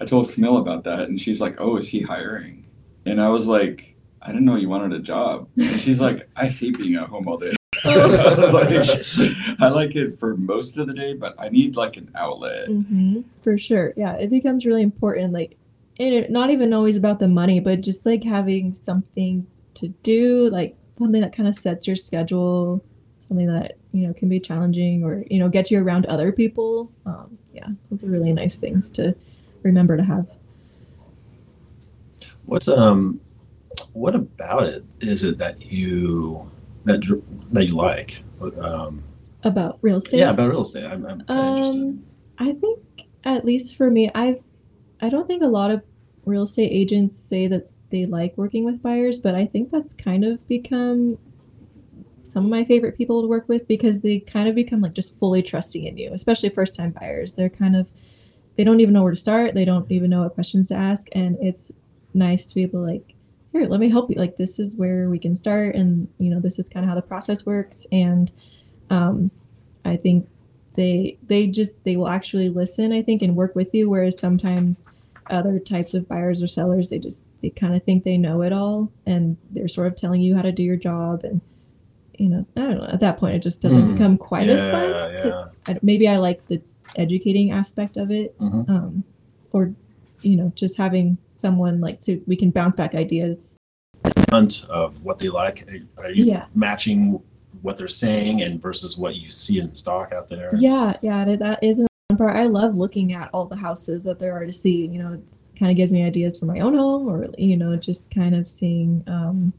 I told Camille about that, and she's like, "Oh, is he hiring?" And I was like, "I didn't know you wanted a job." <laughs> And she's like, "I hate being at home all day." <laughs> <laughs> I like, I like it for most of the day, but I need like an outlet. hmm For sure. Yeah, it becomes really important. Like, and it, not even always about the money, but just like having something to do, like something that kind of sets your schedule, something that you know can be challenging or you know get you around other people. Um, yeah, those are really nice things to remember to have. What's um, what about it is it that you that that you like? Um, About real estate. yeah, about real estate. I'm, I'm. Um, I think at least for me, I've I don't think a lot of real estate agents say that they like working with buyers, but I think that's kind of become some of my favorite people to work with because they kind of become like just fully trusting in you, especially first time buyers. They're kind of they don't even know where to start, they don't even know what questions to ask, and it's nice to be able to like here, let me help you. Like this is where we can start and you know, this is kind of how the process works and um I think they they just they will actually listen i think and work with you whereas sometimes other types of buyers or sellers they just they kind of think they know it all and they're sort of telling you how to do your job and you know i don't know at that point it just doesn't Hmm. become quite as fun yeah. I, maybe i like the educating aspect of it Mhm. um, or you know just having someone like to we can bounce back ideas Hunt of what they like. Are you Yeah. matching what they're saying and versus what you see in stock out there? Yeah, yeah, that- is a fun part. I love looking at all the houses that there are to see. You know, it kind of gives me ideas for my own home, or you know, just kind of seeing um,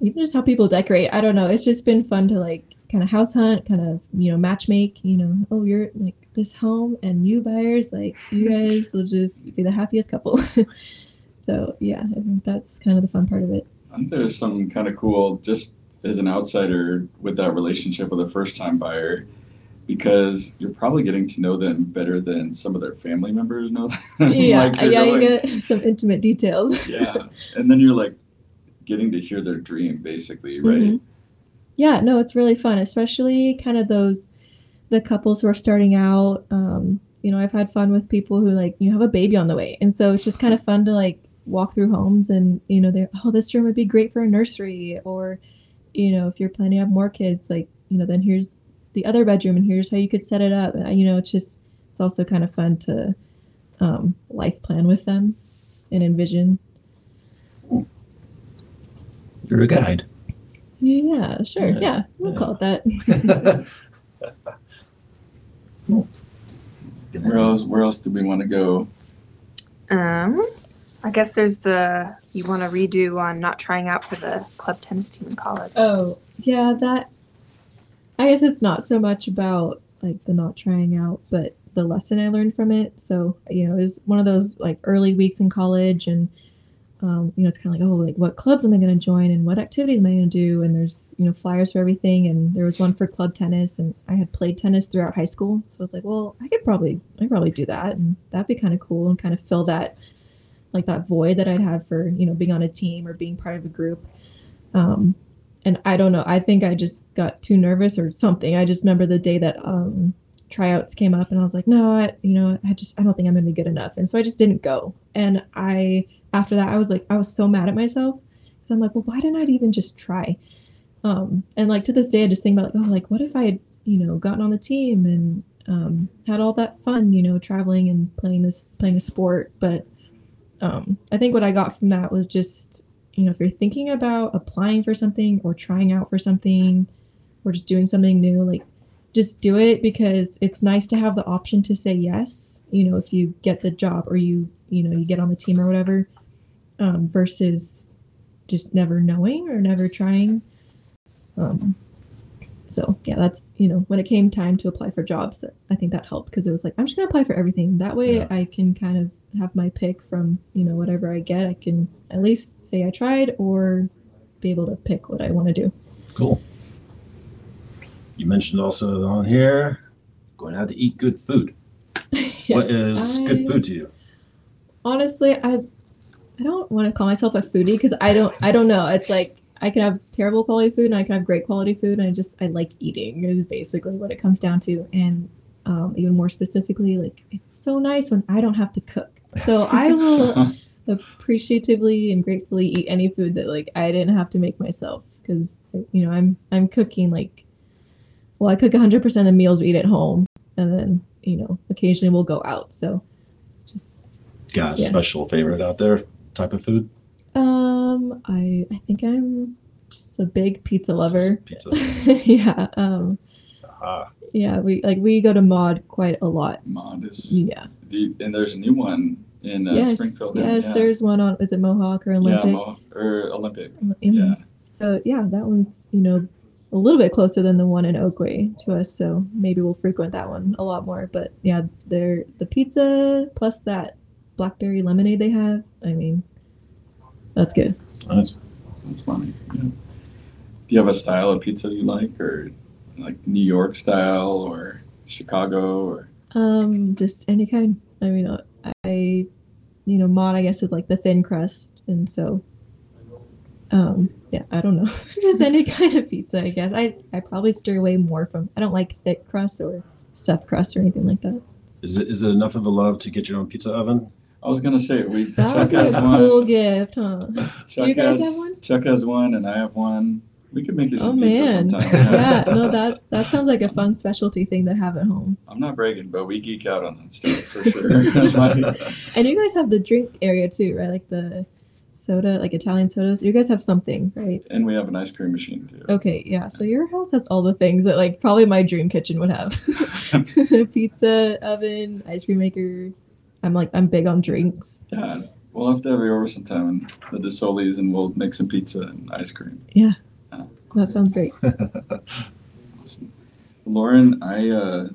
even just how people decorate. I don't know. It's just been fun to like kind of house hunt, kind of you know, match make. You know, oh, you're like this home, and new buyers, like you <laughs> guys will just be the happiest couple. <laughs> so yeah, I think that's kind of the fun part of it. I think there's some kind of cool, just as an outsider, with that relationship with a first time buyer, because you're probably getting to know them better than some of their family members know them. <laughs> Yeah, Like, yeah, you going- get some intimate details. yeah. And then you're like getting to hear their dream, basically, right? Mhm. Yeah, no, it's really fun, especially kind of those the couples who are starting out. Um, you know, I've had fun with people who like you have a baby on the way, and so it's just kind of fun to like walk through homes and you know they're oh this room would be great for a nursery or you know if you're planning to have more kids like you know then here's the other bedroom and here's how you could set it up you know it's just it's also kind of fun to um, life plan with them and envision You're a guide. yeah sure Yeah, yeah, we'll yeah. call it that <laughs> <laughs> Where else? Where else do we want to go? Um, I guess there's the you want to redo on not trying out for the club tennis team in college. Oh, yeah, that I guess it's not so much about like the not trying out, but the lesson I learned from it. So, you know, it was one of those like early weeks in college and um, you know, it's kind of like, oh, like what clubs am I going to join and what activities am I going to do? And there's, you know, flyers for everything. And there was one for club tennis and I had played tennis throughout high school. So I was like, well, I could probably, I could probably do that. And that'd be kind of cool and kind of fill that, like that void that I'd had for, you know, being on a team or being part of a group. Um, and I don't know. I think I just got too nervous or something. I just remember the day that um, tryouts came up, and I was like, no, I, you know, I just I don't think I'm gonna be good enough, and so I just didn't go. And I after that, I was like, I was so mad at myself because I'm like, well, why didn't I even just try? Um, and like to this day, I just think about like, oh, like what if I had you know, gotten on the team and um, had all that fun, you know, traveling and playing this playing a sport. But um, I think what I got from that was just, you know, if you're thinking about applying for something or trying out for something or just doing something new, like just do it because it's nice to have the option to say yes, you know, if you get the job or you, you know, you get on the team or whatever, um, versus just never knowing or never trying. Um, so yeah, that's you know when it came time to apply for jobs, I think that helped because it was like I'm just gonna apply for everything. That way, Yeah. I can kind of have my pick from you know whatever I get. I can at least say I tried or be able to pick what I want to do. Cool. You mentioned also on here going out to eat good food. <laughs> what Yes, is good food to you? honestly i i don't want to call myself a foodie because i don't i don't know. It's like i can have terrible quality food and i can have great quality food. And i just i like eating is basically what it comes down to. And um, even more specifically like it's so nice when i don't have to cook. So <laughs> i will appreciatively and gratefully eat any food that like i didn't have to make myself because you know i'm i'm cooking like well i cook 100% of the meals we eat at home and then you know occasionally we'll go out. So just Got a Yeah. special favorite out there type of food? Um, I I think I'm just a big pizza lover. Pizza. <laughs> yeah. Um. Ah, Yeah. We like we go to Mod quite a lot. Modest. Yeah. And there's a new one in uh, yes. Springfield. Yes. yeah. There's one on. Is it Mohawk or yeah, Olympic? Mo- or Olympic. Mhm. Yeah. So yeah, that one's you know a little bit closer than the one in Oakway to us. So maybe we'll frequent that one a lot more. But yeah, they're the pizza plus that blackberry lemonade they have. I mean, that's good. nice. That's funny. Yeah. Do you have a style of pizza you like, or like New York style, or Chicago, or Um, just any kind. I mean, I, you know, mod I guess is like the thin crust, and so, um, yeah, I don't know, <laughs> just any kind of pizza. I guess I I probably steer away more from. I don't like thick crust or stuffed crust or anything like that. Is it is it enough of a love to get your own pizza oven? I was gonna say we That Chuck would be has a one. cool gift, huh? Chuck you guys has, have one? Chuck has one, and I have one. We could make you Oh some pizza man, sometime. <laughs> yeah, <laughs> no, that that sounds like a fun specialty thing to have at home. I'm not bragging, but we geek out on that stuff <laughs> for sure. Like, And you guys have the drink area too, right? Like the soda, like Italian sodas. You guys have something, right? and we have an ice cream machine too. Okay, yeah. So your house has all the things that like probably my dream kitchen would have. Pizza oven, ice cream maker. I'm like I'm big on drinks. Yeah, we'll have to have you over sometime in the DeSolis, and we'll make some pizza and ice cream. Yeah. That sounds great. <laughs> Awesome. Lauren, I uh,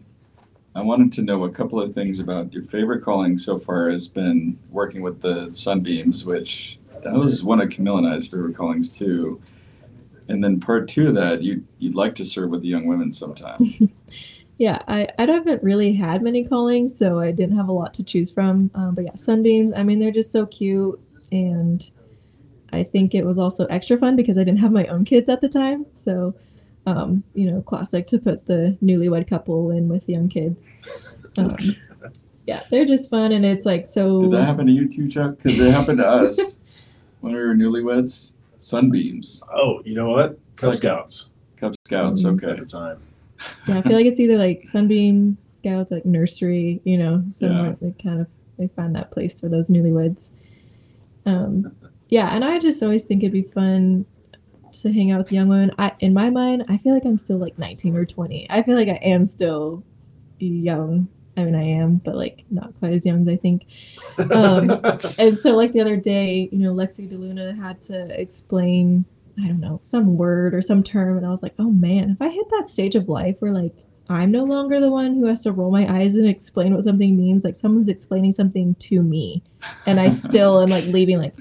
I wanted to know a couple of things about your favorite calling so far has been working with the Sunbeams, which that was one of Camille and I's favorite callings too. And then part two of that, you you'd like to serve with the young women sometime. <laughs> Yeah, I, I haven't really had many callings, so I didn't have a lot to choose from. Um, but yeah, sunbeams. I mean, they're just so cute, and I think it was also extra fun because I didn't have my own kids at the time. So, um, you know, classic to put the newlywed couple in with young kids. Um, yeah, they're just fun, and it's like so. Did that happen to you too, Chuck? Because it happened to us <laughs> when we were newlyweds. Sunbeams, Oh, you know what? Cub like- Scouts Cub Scouts. Mhm. at Okay. the time. Yeah, I feel like it's either like sunbeams, scouts, like nursery, you know, somewhere Yeah. they kind of they find that place for those newlyweds. Um, yeah, and I just always think it'd be fun to hang out with young women. I, in my mind, I feel like I'm still like 19 or 20. I feel like I am still young. I mean, I am, but like not quite as young as I think. Um, <laughs> and so, like the other day, you know, Lexi DeLuna had to explain, I don't know, some word or some term, and I was like, oh man, if I hit that stage of life where like I'm no longer the one who has to roll my eyes and explain what something means, like someone's explaining something to me, and I <laughs> still am like leaving, like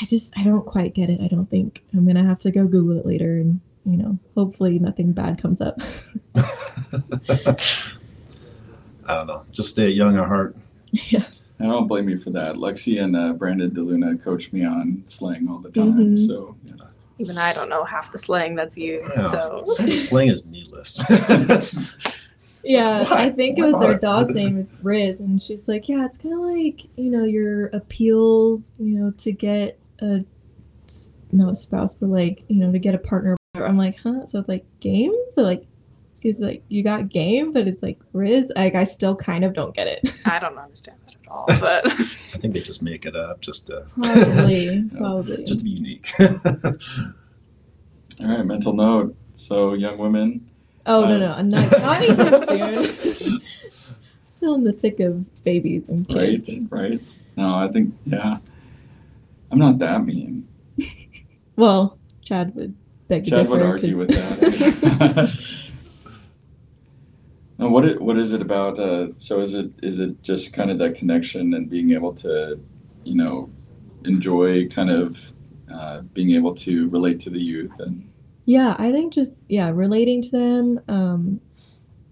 I just I don't quite get it. I don't think I'm gonna have to go Google it later, and you know, hopefully nothing bad comes up. <laughs> I don't know. Just stay young at heart. <laughs> yeah, I don't blame you for that. Lexi and uh, Brandon DeLuna coach me on slang all the time. Mhm. So, you know. Even I don't know half the slang that's used. Yeah, So slang is needless. That's- <laughs> Yeah, Why? I think it was their dog's name, is Riz, and she's like, yeah, it's kind of like you know your appeal, you know, to get a not a spouse, but like you know to get a partner. I'm like, huh? So it's like games, so like is like you got game, but it's like Riz. Like I still kind of don't get it. <laughs> I don't understand that at all, but I think they just make it up just to <laughs> Probably, <laughs> probably. just to be unique. All right, mental note. So, young women, oh no, uh, no, not, not anytime soon. Still in the thick of babies and right? kids. Right? No, I think, yeah. I'm not that mean. Well, Chad would beg to Chad differ. would argue with 'cause- that. Now, what it, what is it about? Uh, so, is it is it just kind of that connection and being able to, you know, enjoy kind of uh, being able to relate to the youth and Yeah, I think just yeah, relating to them. Um,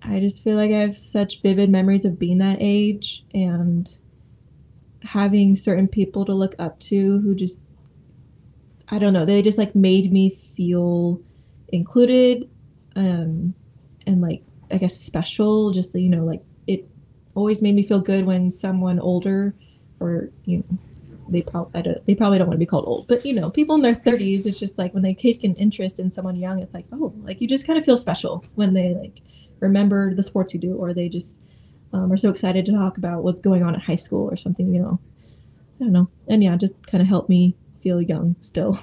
I just feel like I have such vivid memories of being that age and having certain people to look up to who just I don't know, they just like made me feel included um and like I guess special just you know like it always made me feel good when someone older or you know they probably they probably don't want to be called old, but you know, people in their 30s, it's just like when they take an interest in someone young, it's like, oh, like you just kind of feel special when they like remember the sports you do, or they just um, are so excited to talk about what's going on at high school or something, you know. I don't know. And yeah, just kind of helped me feel young still.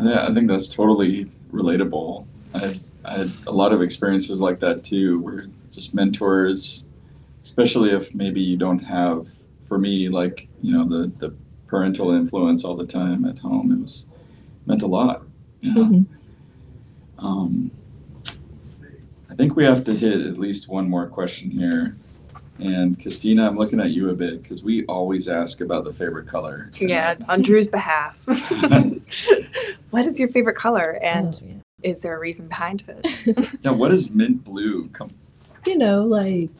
Yeah, I think that's totally relatable. I I had a lot of experiences like that too, where just mentors, especially if maybe you don't have, for me, like, you know, the, the parental influence all the time at home, it was meant a lot. You know? Mhm. Um, I think we have to hit at least one more question here. And Christina, I'm looking at you a bit because we always ask about the favorite color. yeah, on Drew's behalf. <laughs> <laughs> what is your favorite color and Oh, yeah. Is there a reason behind it? <laughs> Yeah, what is mint blue? Come you know, like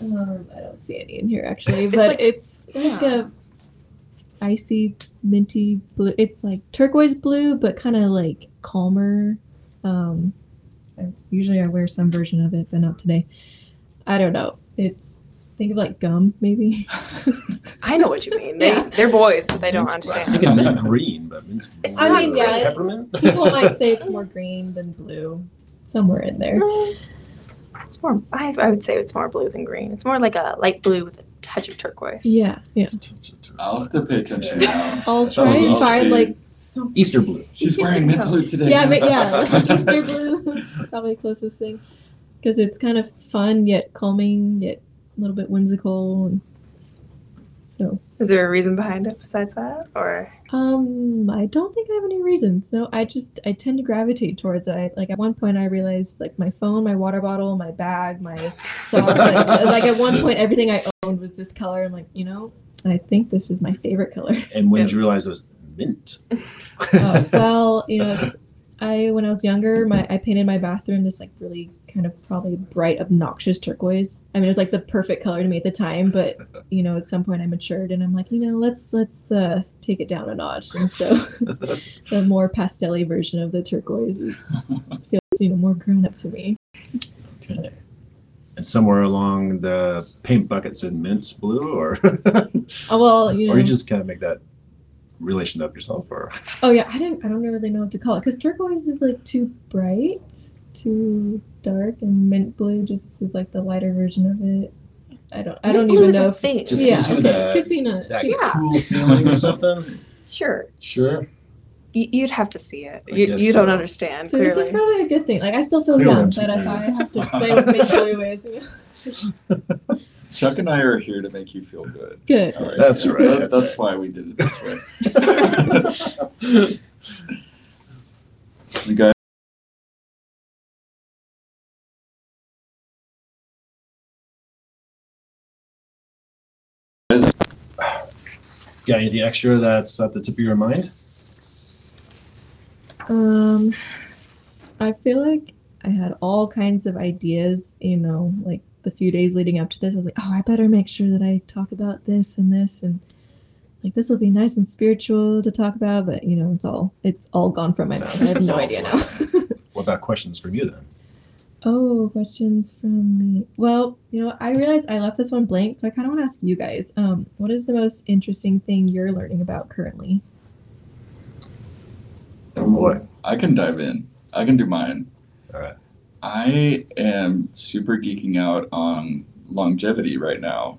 um, I don't see any in here actually, <laughs> It's but like- it's like yeah. a icy minty blue. It's like turquoise blue, but kind of like calmer. Um, I, usually I wear some version of it, but not today. I don't know. It's think of like gum maybe. <laughs> I know what you mean. They Yeah. they're boys, so they don't Mint's- I understand. think it's mint green, but mint's It's I mean, yeah, peppermint. <laughs> People might say it's <laughs> more green than blue, somewhere in there. It's more. I, I would say it's more blue than green. It's more like a light blue with a touch of turquoise. Yeah, yeah. I'll have to pay attention now. <laughs> I'll try and like find Easter. like some Easter blue. She's wearing mint blue today. Yeah, but yeah, like Easter blue, probably the closest thing, because it's kind of fun yet calming yet a little bit whimsical. And so, Is there a reason behind it besides that, or um, I don't think I have any reasons. No, I just I tend to gravitate towards it. I, like at one point, I realized like my phone, my water bottle, my bag, my <laughs> socks. like, like at one point, everything I owned was this color. I'm like, you know, I think this is my favorite color. <laughs> And when Yeah. did you realize it was mint? <laughs> Oh, well, you know, I when I was younger, my I painted my bathroom this like really kind of probably bright, obnoxious turquoise. I mean, it was like the perfect color to me at the time, but you know, at some point I matured and I'm like, you know, let's let's uh, take it down a notch. And so <laughs> the more pastel version of the turquoise is, <laughs> feels you know more grown up to me. Okay. And somewhere along the paint buckets in mint blue, or <laughs> Oh well, you know. or you just kind of make that relation up yourself, or Oh yeah, I didn't. I don't really know what to call it because turquoise is like too bright, too dark, and mint blue just is like the lighter version of it. I don't. I don't Blue even is a know. If, thing. Just yeah, okay. that- Christina. that Yeah. cool <laughs> feeling or something. sure, Sure. Y- you'd have to see it. I You, guess you don't so. understand So this is probably a good thing. Like I still feel We don't young, but if I have to <laughs> explain what mint blue you know. Chuck and I are here to make you feel good. good. All right. That's right, that's that's right. why we did it this way. <laughs> you guys. Got anything extra that's at the tip of your mind? Um, I feel like I had all kinds of ideas, you know, like the few days leading up to this. I was like, oh, I better make sure that I talk about this and this and like this will be nice and spiritual to talk about, but you know, it's all it's all gone from my mouth. I have no <laughs> idea now. <laughs> What about questions from you then? Oh, questions from me. Well, you know, I realized I left this one blank, so I kind of want to ask you guys. Um, what is the most interesting thing you're learning about currently? Oh boy. I can dive in. I can do mine. All right. I am super geeking out on longevity right now.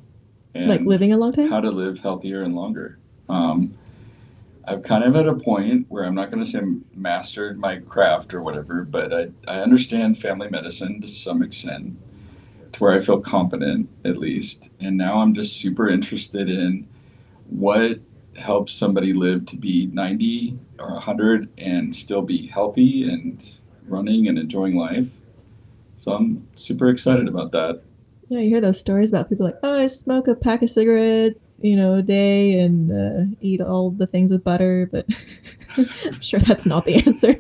And like living a long time. how to live healthier and longer. Um, I'm kind of at a point where I'm not going to say I'm mastered my craft or whatever, but I, I understand family medicine to some extent, to where I feel competent at least. And now I'm just super interested in what helps somebody live to be 90 or 100 and still be healthy and running and enjoying life. So I'm super excited about that. Yeah, you hear those stories about people like, oh, I smoke a pack of cigarettes, you know, a day and uh, eat all the things with butter, but <laughs> I'm sure that's not the answer.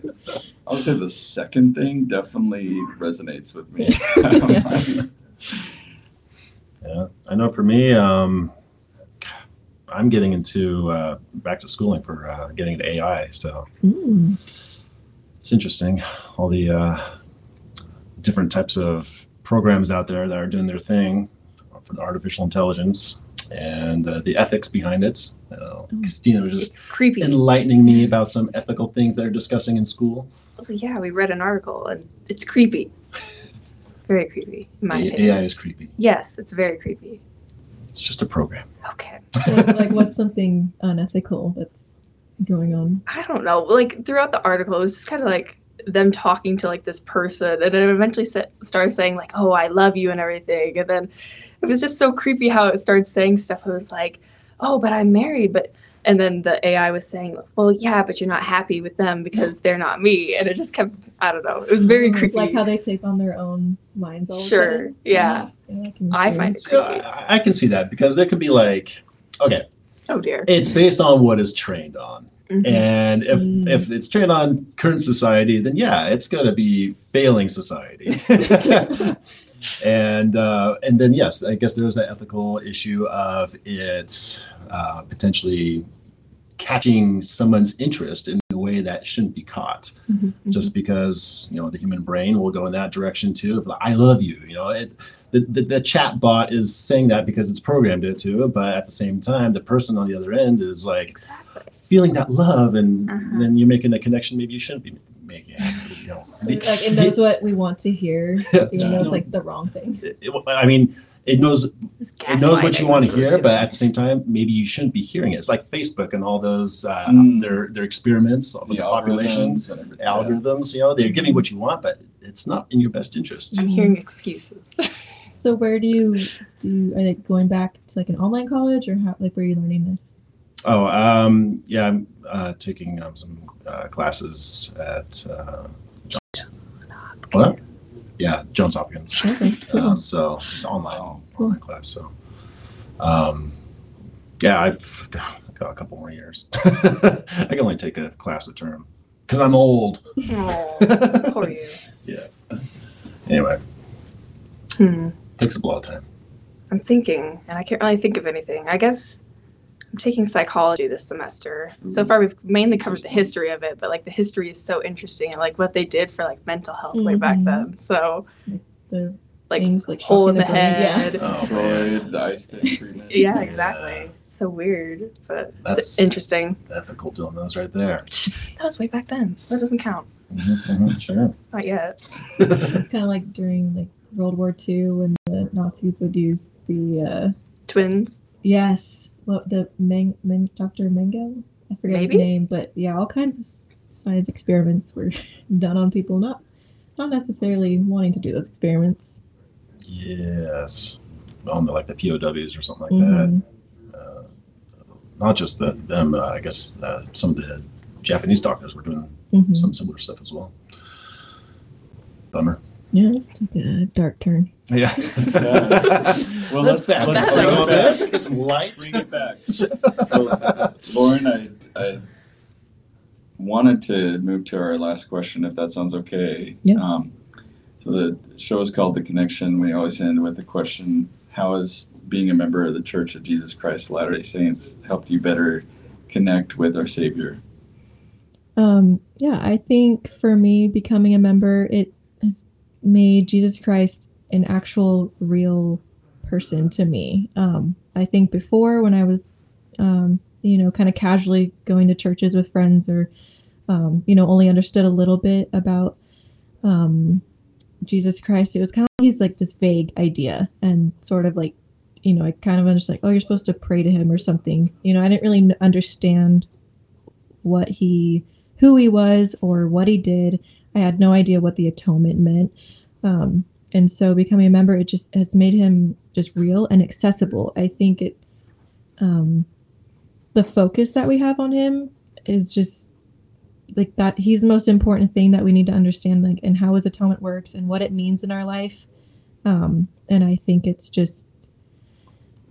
I would say the second thing definitely resonates with me. <laughs> Yeah. <laughs> Yeah, I know for me, um, I'm getting into uh, back to schooling for uh, getting into AI. So Mm. it's interesting, all the uh, different types of programs out there that are doing their thing for the artificial intelligence and uh, the ethics behind it. Uh, Christina was just It's creepy. enlightening me about some ethical things that are discussing in school. Oh, yeah, we read an article and it's creepy. <laughs> Very creepy, in my A- opinion. AI is creepy. Yes, it's very creepy. It's just a program. Okay. <laughs> like, like, what's something unethical that's going on? I don't know. Like throughout the article, it was just kind of like them talking to like this person, and it eventually sa- started saying like, "Oh, I love you" and everything, and then it was just so creepy how it started saying stuff. It was like, "Oh, but I'm married," but and then the AI was saying, "Well, yeah, but you're not happy with them because they're not me," and it just kept. I don't know. It was very creepy. Like how they take on their own minds all of a sure. Yeah. Yeah, I can I see. find it So creepy. I, I can see that because there could be like, okay, Oh dear. it's based on what is trained on. Mhm. And if Mm. if it's trained on current society, then yeah, it's going to be failing society. <laughs> and uh, and then yes, I guess there's that ethical issue of it uh, potentially catching someone's interest in way that shouldn't be caught, Mhm. just because you know the human brain will go in that direction too. Of like, I love you, you know. It, the, the, the chat bot is saying that because it's programmed it to, but at the same time, the person on the other end is like, Exactly. feeling that love and Uh-huh. then you're making a connection maybe you shouldn't be making <laughs> you know. like it knows what we want to hear, <laughs> even Yes. though it's like the wrong thing. It- it- i mean it knows It's it knows what you want to that's what it's hear but at the same time maybe you shouldn't be hearing it it's like facebook and all those uh, Mm. their their experiments with the, population algorithms and algorithms you know they're giving what you want but it's not in your best interest I'm hearing excuses. <laughs> So where do you do? You, are they going back to like an online college, or how? Like where are you learning this? oh um yeah i'm uh, taking um, some uh, classes at uh, Johns. what yeah johns hopkins Okay, cool. Um, so it's online, Wow. online class. So, um, yeah, I've got got a couple more years. <laughs> I can only take a class a term because I'm old. oh, poor you. <laughs> Yeah. Anyway, Hmm. takes up a lot of time. I'm thinking, and I can't really think of anything. I guess I'm taking psychology this semester. So far, we've mainly covered the history of it, but like the history is so interesting and like what they did for like mental health way back Mhm. then. So The like things like hole in the shocking brain, yeah. head. Oh, man. The ice pick treatment. Yeah, exactly. It's so weird, but it's interesting. That's- it's interesting. Ethical dilemmas right there. <laughs> That was way back then. That doesn't count. Mhm, <laughs> sure. Not yet. <laughs> It's kind of like during like World War II when the Nazis would use the uh, Twins. yes, what the Meng, Meng Dr. Mengele, I forget his name, but yeah, all kinds of science experiments were <laughs> done on people, not not necessarily wanting to do those experiments. yes. On the like the POWs or something like that. Mhm. Uh, not just the, them. Uh, I guess uh, some of the Japanese doctors were doing Mhm. some similar stuff as well. Bummer. Yeah, this took a dark turn. Yeah. <laughs> <laughs> Well, let's let's- back. let's Let's bring bring it it back. Let's get some light. Bring it back. <laughs> So, Lauren, I, I wanted to move to our last question, if that sounds okay. Yeah. Um, so the show is called The Connection. We always end with the question, how has being a member of the Church of Jesus Christ of Latter-day Saints helped you better connect with our Savior? Um, yeah, I think for me, becoming a member, it has made Jesus Christ an actual real person to me. Um, I think before when I was, um, you know, kind of casually going to churches with friends or, um, you know, only understood a little bit about, um, Jesus Christ, it was kind of he's like this vague idea and sort of like, you know, I kind of understood like, oh, you're supposed to pray to him or something. You know, I didn't really understand what he, who he was or what he did. I had no idea what the atonement meant. Um, and so becoming a member, it just has made him just real and accessible. I think it's um, the focus that we have on him is just like that he's the most important thing that we need to understand like and how his atonement works and what it means in our life um and i think it's just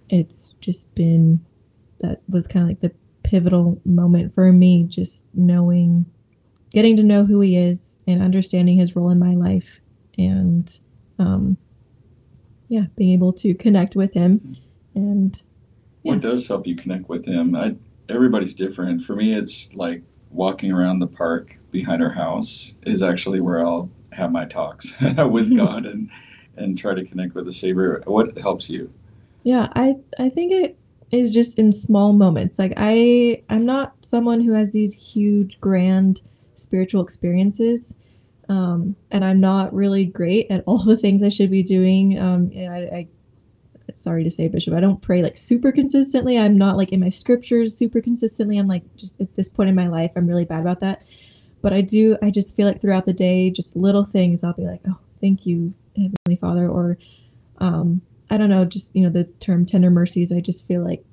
it's just been that was kind of like the pivotal moment for me just knowing getting to know who he is and understanding his role in my life and um yeah being able to connect with him and What does help you connect with him? I, everybody's different. For me, it's like walking around the park behind our house is actually where I'll have my talks <laughs> with <laughs> God and and try to connect with the Savior. What helps you? Yeah, I I think it is just in small moments. Like I I'm not someone who has these huge grand spiritual experiences. Um, and I'm not really great at all the things I should be doing. Um, I, I sorry to say, Bishop, I don't pray like super consistently. I'm not like in my scriptures super consistently. I'm like just at this point in my life, I'm really bad about that. But I do, I just feel like throughout the day, just little things, I'll be like, oh, thank you, Heavenly Father, or um, I don't know, just you know the term tender mercies. I just feel like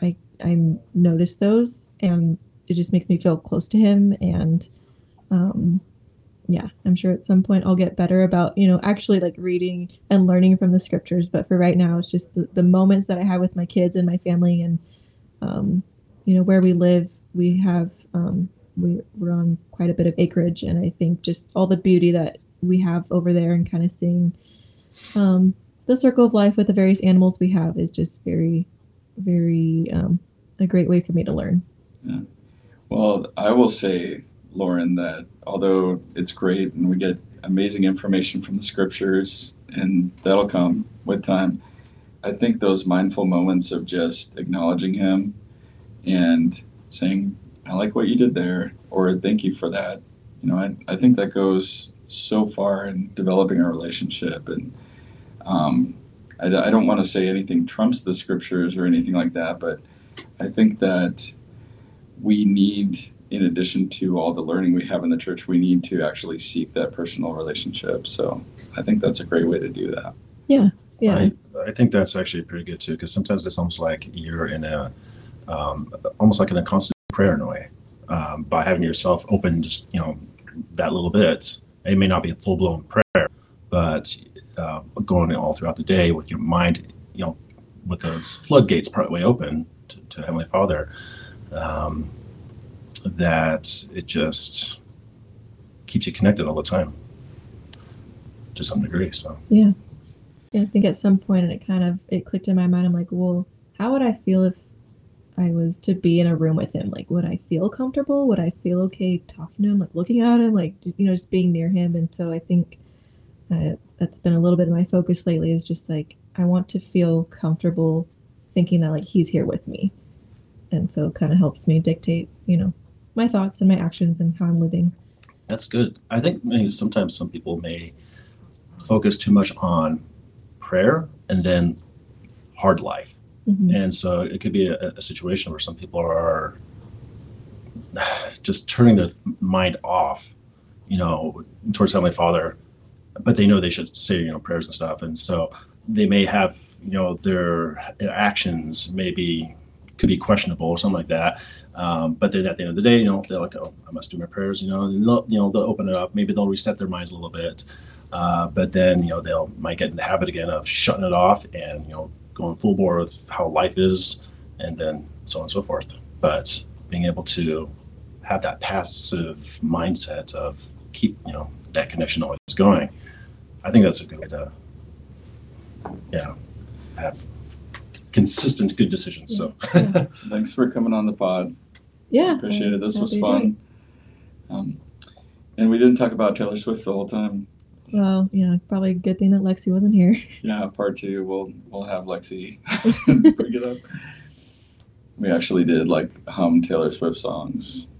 I I notice those, and it just makes me feel close to Him. And um, yeah, I'm sure at some point I'll get better about you know actually like reading and learning from the scriptures. But for right now, it's just the, the moments that I have with my kids and my family, and um, you know where we live. We have um, we we're on quite a bit of acreage, and I think just all the beauty that we have over there, and kind of seeing um, the circle of life with the various animals we have is just very, very um, a great way for me to learn. Yeah. Well, I will say, Lauren, that although it's great and we get amazing information from the scriptures, and that'll come with time, I think those mindful moments of just acknowledging Him and saying, I like what you did there, or thank you for that. You know, I, I think that goes so far in developing a relationship. And um, I, I don't want to say anything trumps the scriptures or anything like that, but I think that we need, in addition to all the learning we have in the church, we need to actually seek that personal relationship. So I think that's a great way to do that. Yeah. I, I think that's actually pretty good too, because sometimes it's almost like you're in a, um, almost like in a constant prayer in a way, um, by having yourself open just you know that little bit. It may not be a full blown prayer, but uh, going all throughout the day with your mind, you know, with those floodgates partway open to, to Heavenly Father, um, that it just keeps you connected all the time to some degree. So. Yeah, I think at some point and it kind of it clicked in my mind. I'm like, well, how would I feel if I was to be in a room with him? Like, would I feel comfortable? Would I feel okay talking to him, like looking at him, like you know, just being near him? And so I think uh, that's been a little bit of my focus lately. Is just like I want to feel comfortable thinking that like he's here with me, and so it kind of helps me dictate, you know, my thoughts and my actions and how I'm living. That's good. I think maybe sometimes some people may focus too much on prayer and then hard life. Mhm. And so it could be a, a situation where some people are <sighs> just turning their mind off, you know, towards Heavenly Father, but they know they should say, you know, prayers and stuff. And so they may have, you know, their, their actions maybe could be questionable or something like that. Um, but then at the end of the day, you know, they're like, oh, I must do my prayers, you know, and they'll, you know, they'll open it up. Maybe they'll reset their minds a little bit. Uh, but then, you know, they'll might get in the habit again of shutting it off and, you know, going full bore with how life is and then so on and so forth. But being able to have that passive mindset of keep, you know, that connection always going, I think that's a good way to, yeah, have consistent good decisions. So, <laughs> Thanks for coming on the pod. Yeah, Appreciate it. This was Happy to do it. fun. Um, and we didn't talk about Taylor Swift the whole time. Well, yeah, probably a good thing that Lexi wasn't here. <laughs> Yeah, part two. We'll we'll have Lexi <laughs> bring it up. We actually did like hum Taylor Swift songs.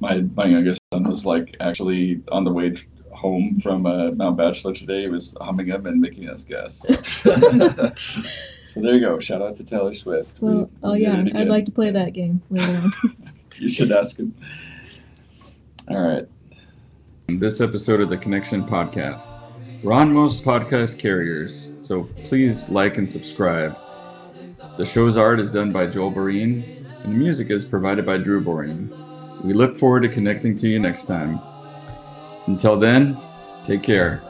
My my youngest son was like actually on the way home from uh, Mount Bachelor today. He was humming them and making us guess. So there you go. Shout out to Taylor Swift. Well, oh, we oh did yeah, I'd like to play that game later on. <laughs> You should ask him. All right. This episode of the Connection Podcast. We're on most podcast carriers, so please like and subscribe. The show's art is done by Joel Boreen, and the music is provided by Drew Boreen. We look forward to connecting to you next time. Until then, take care.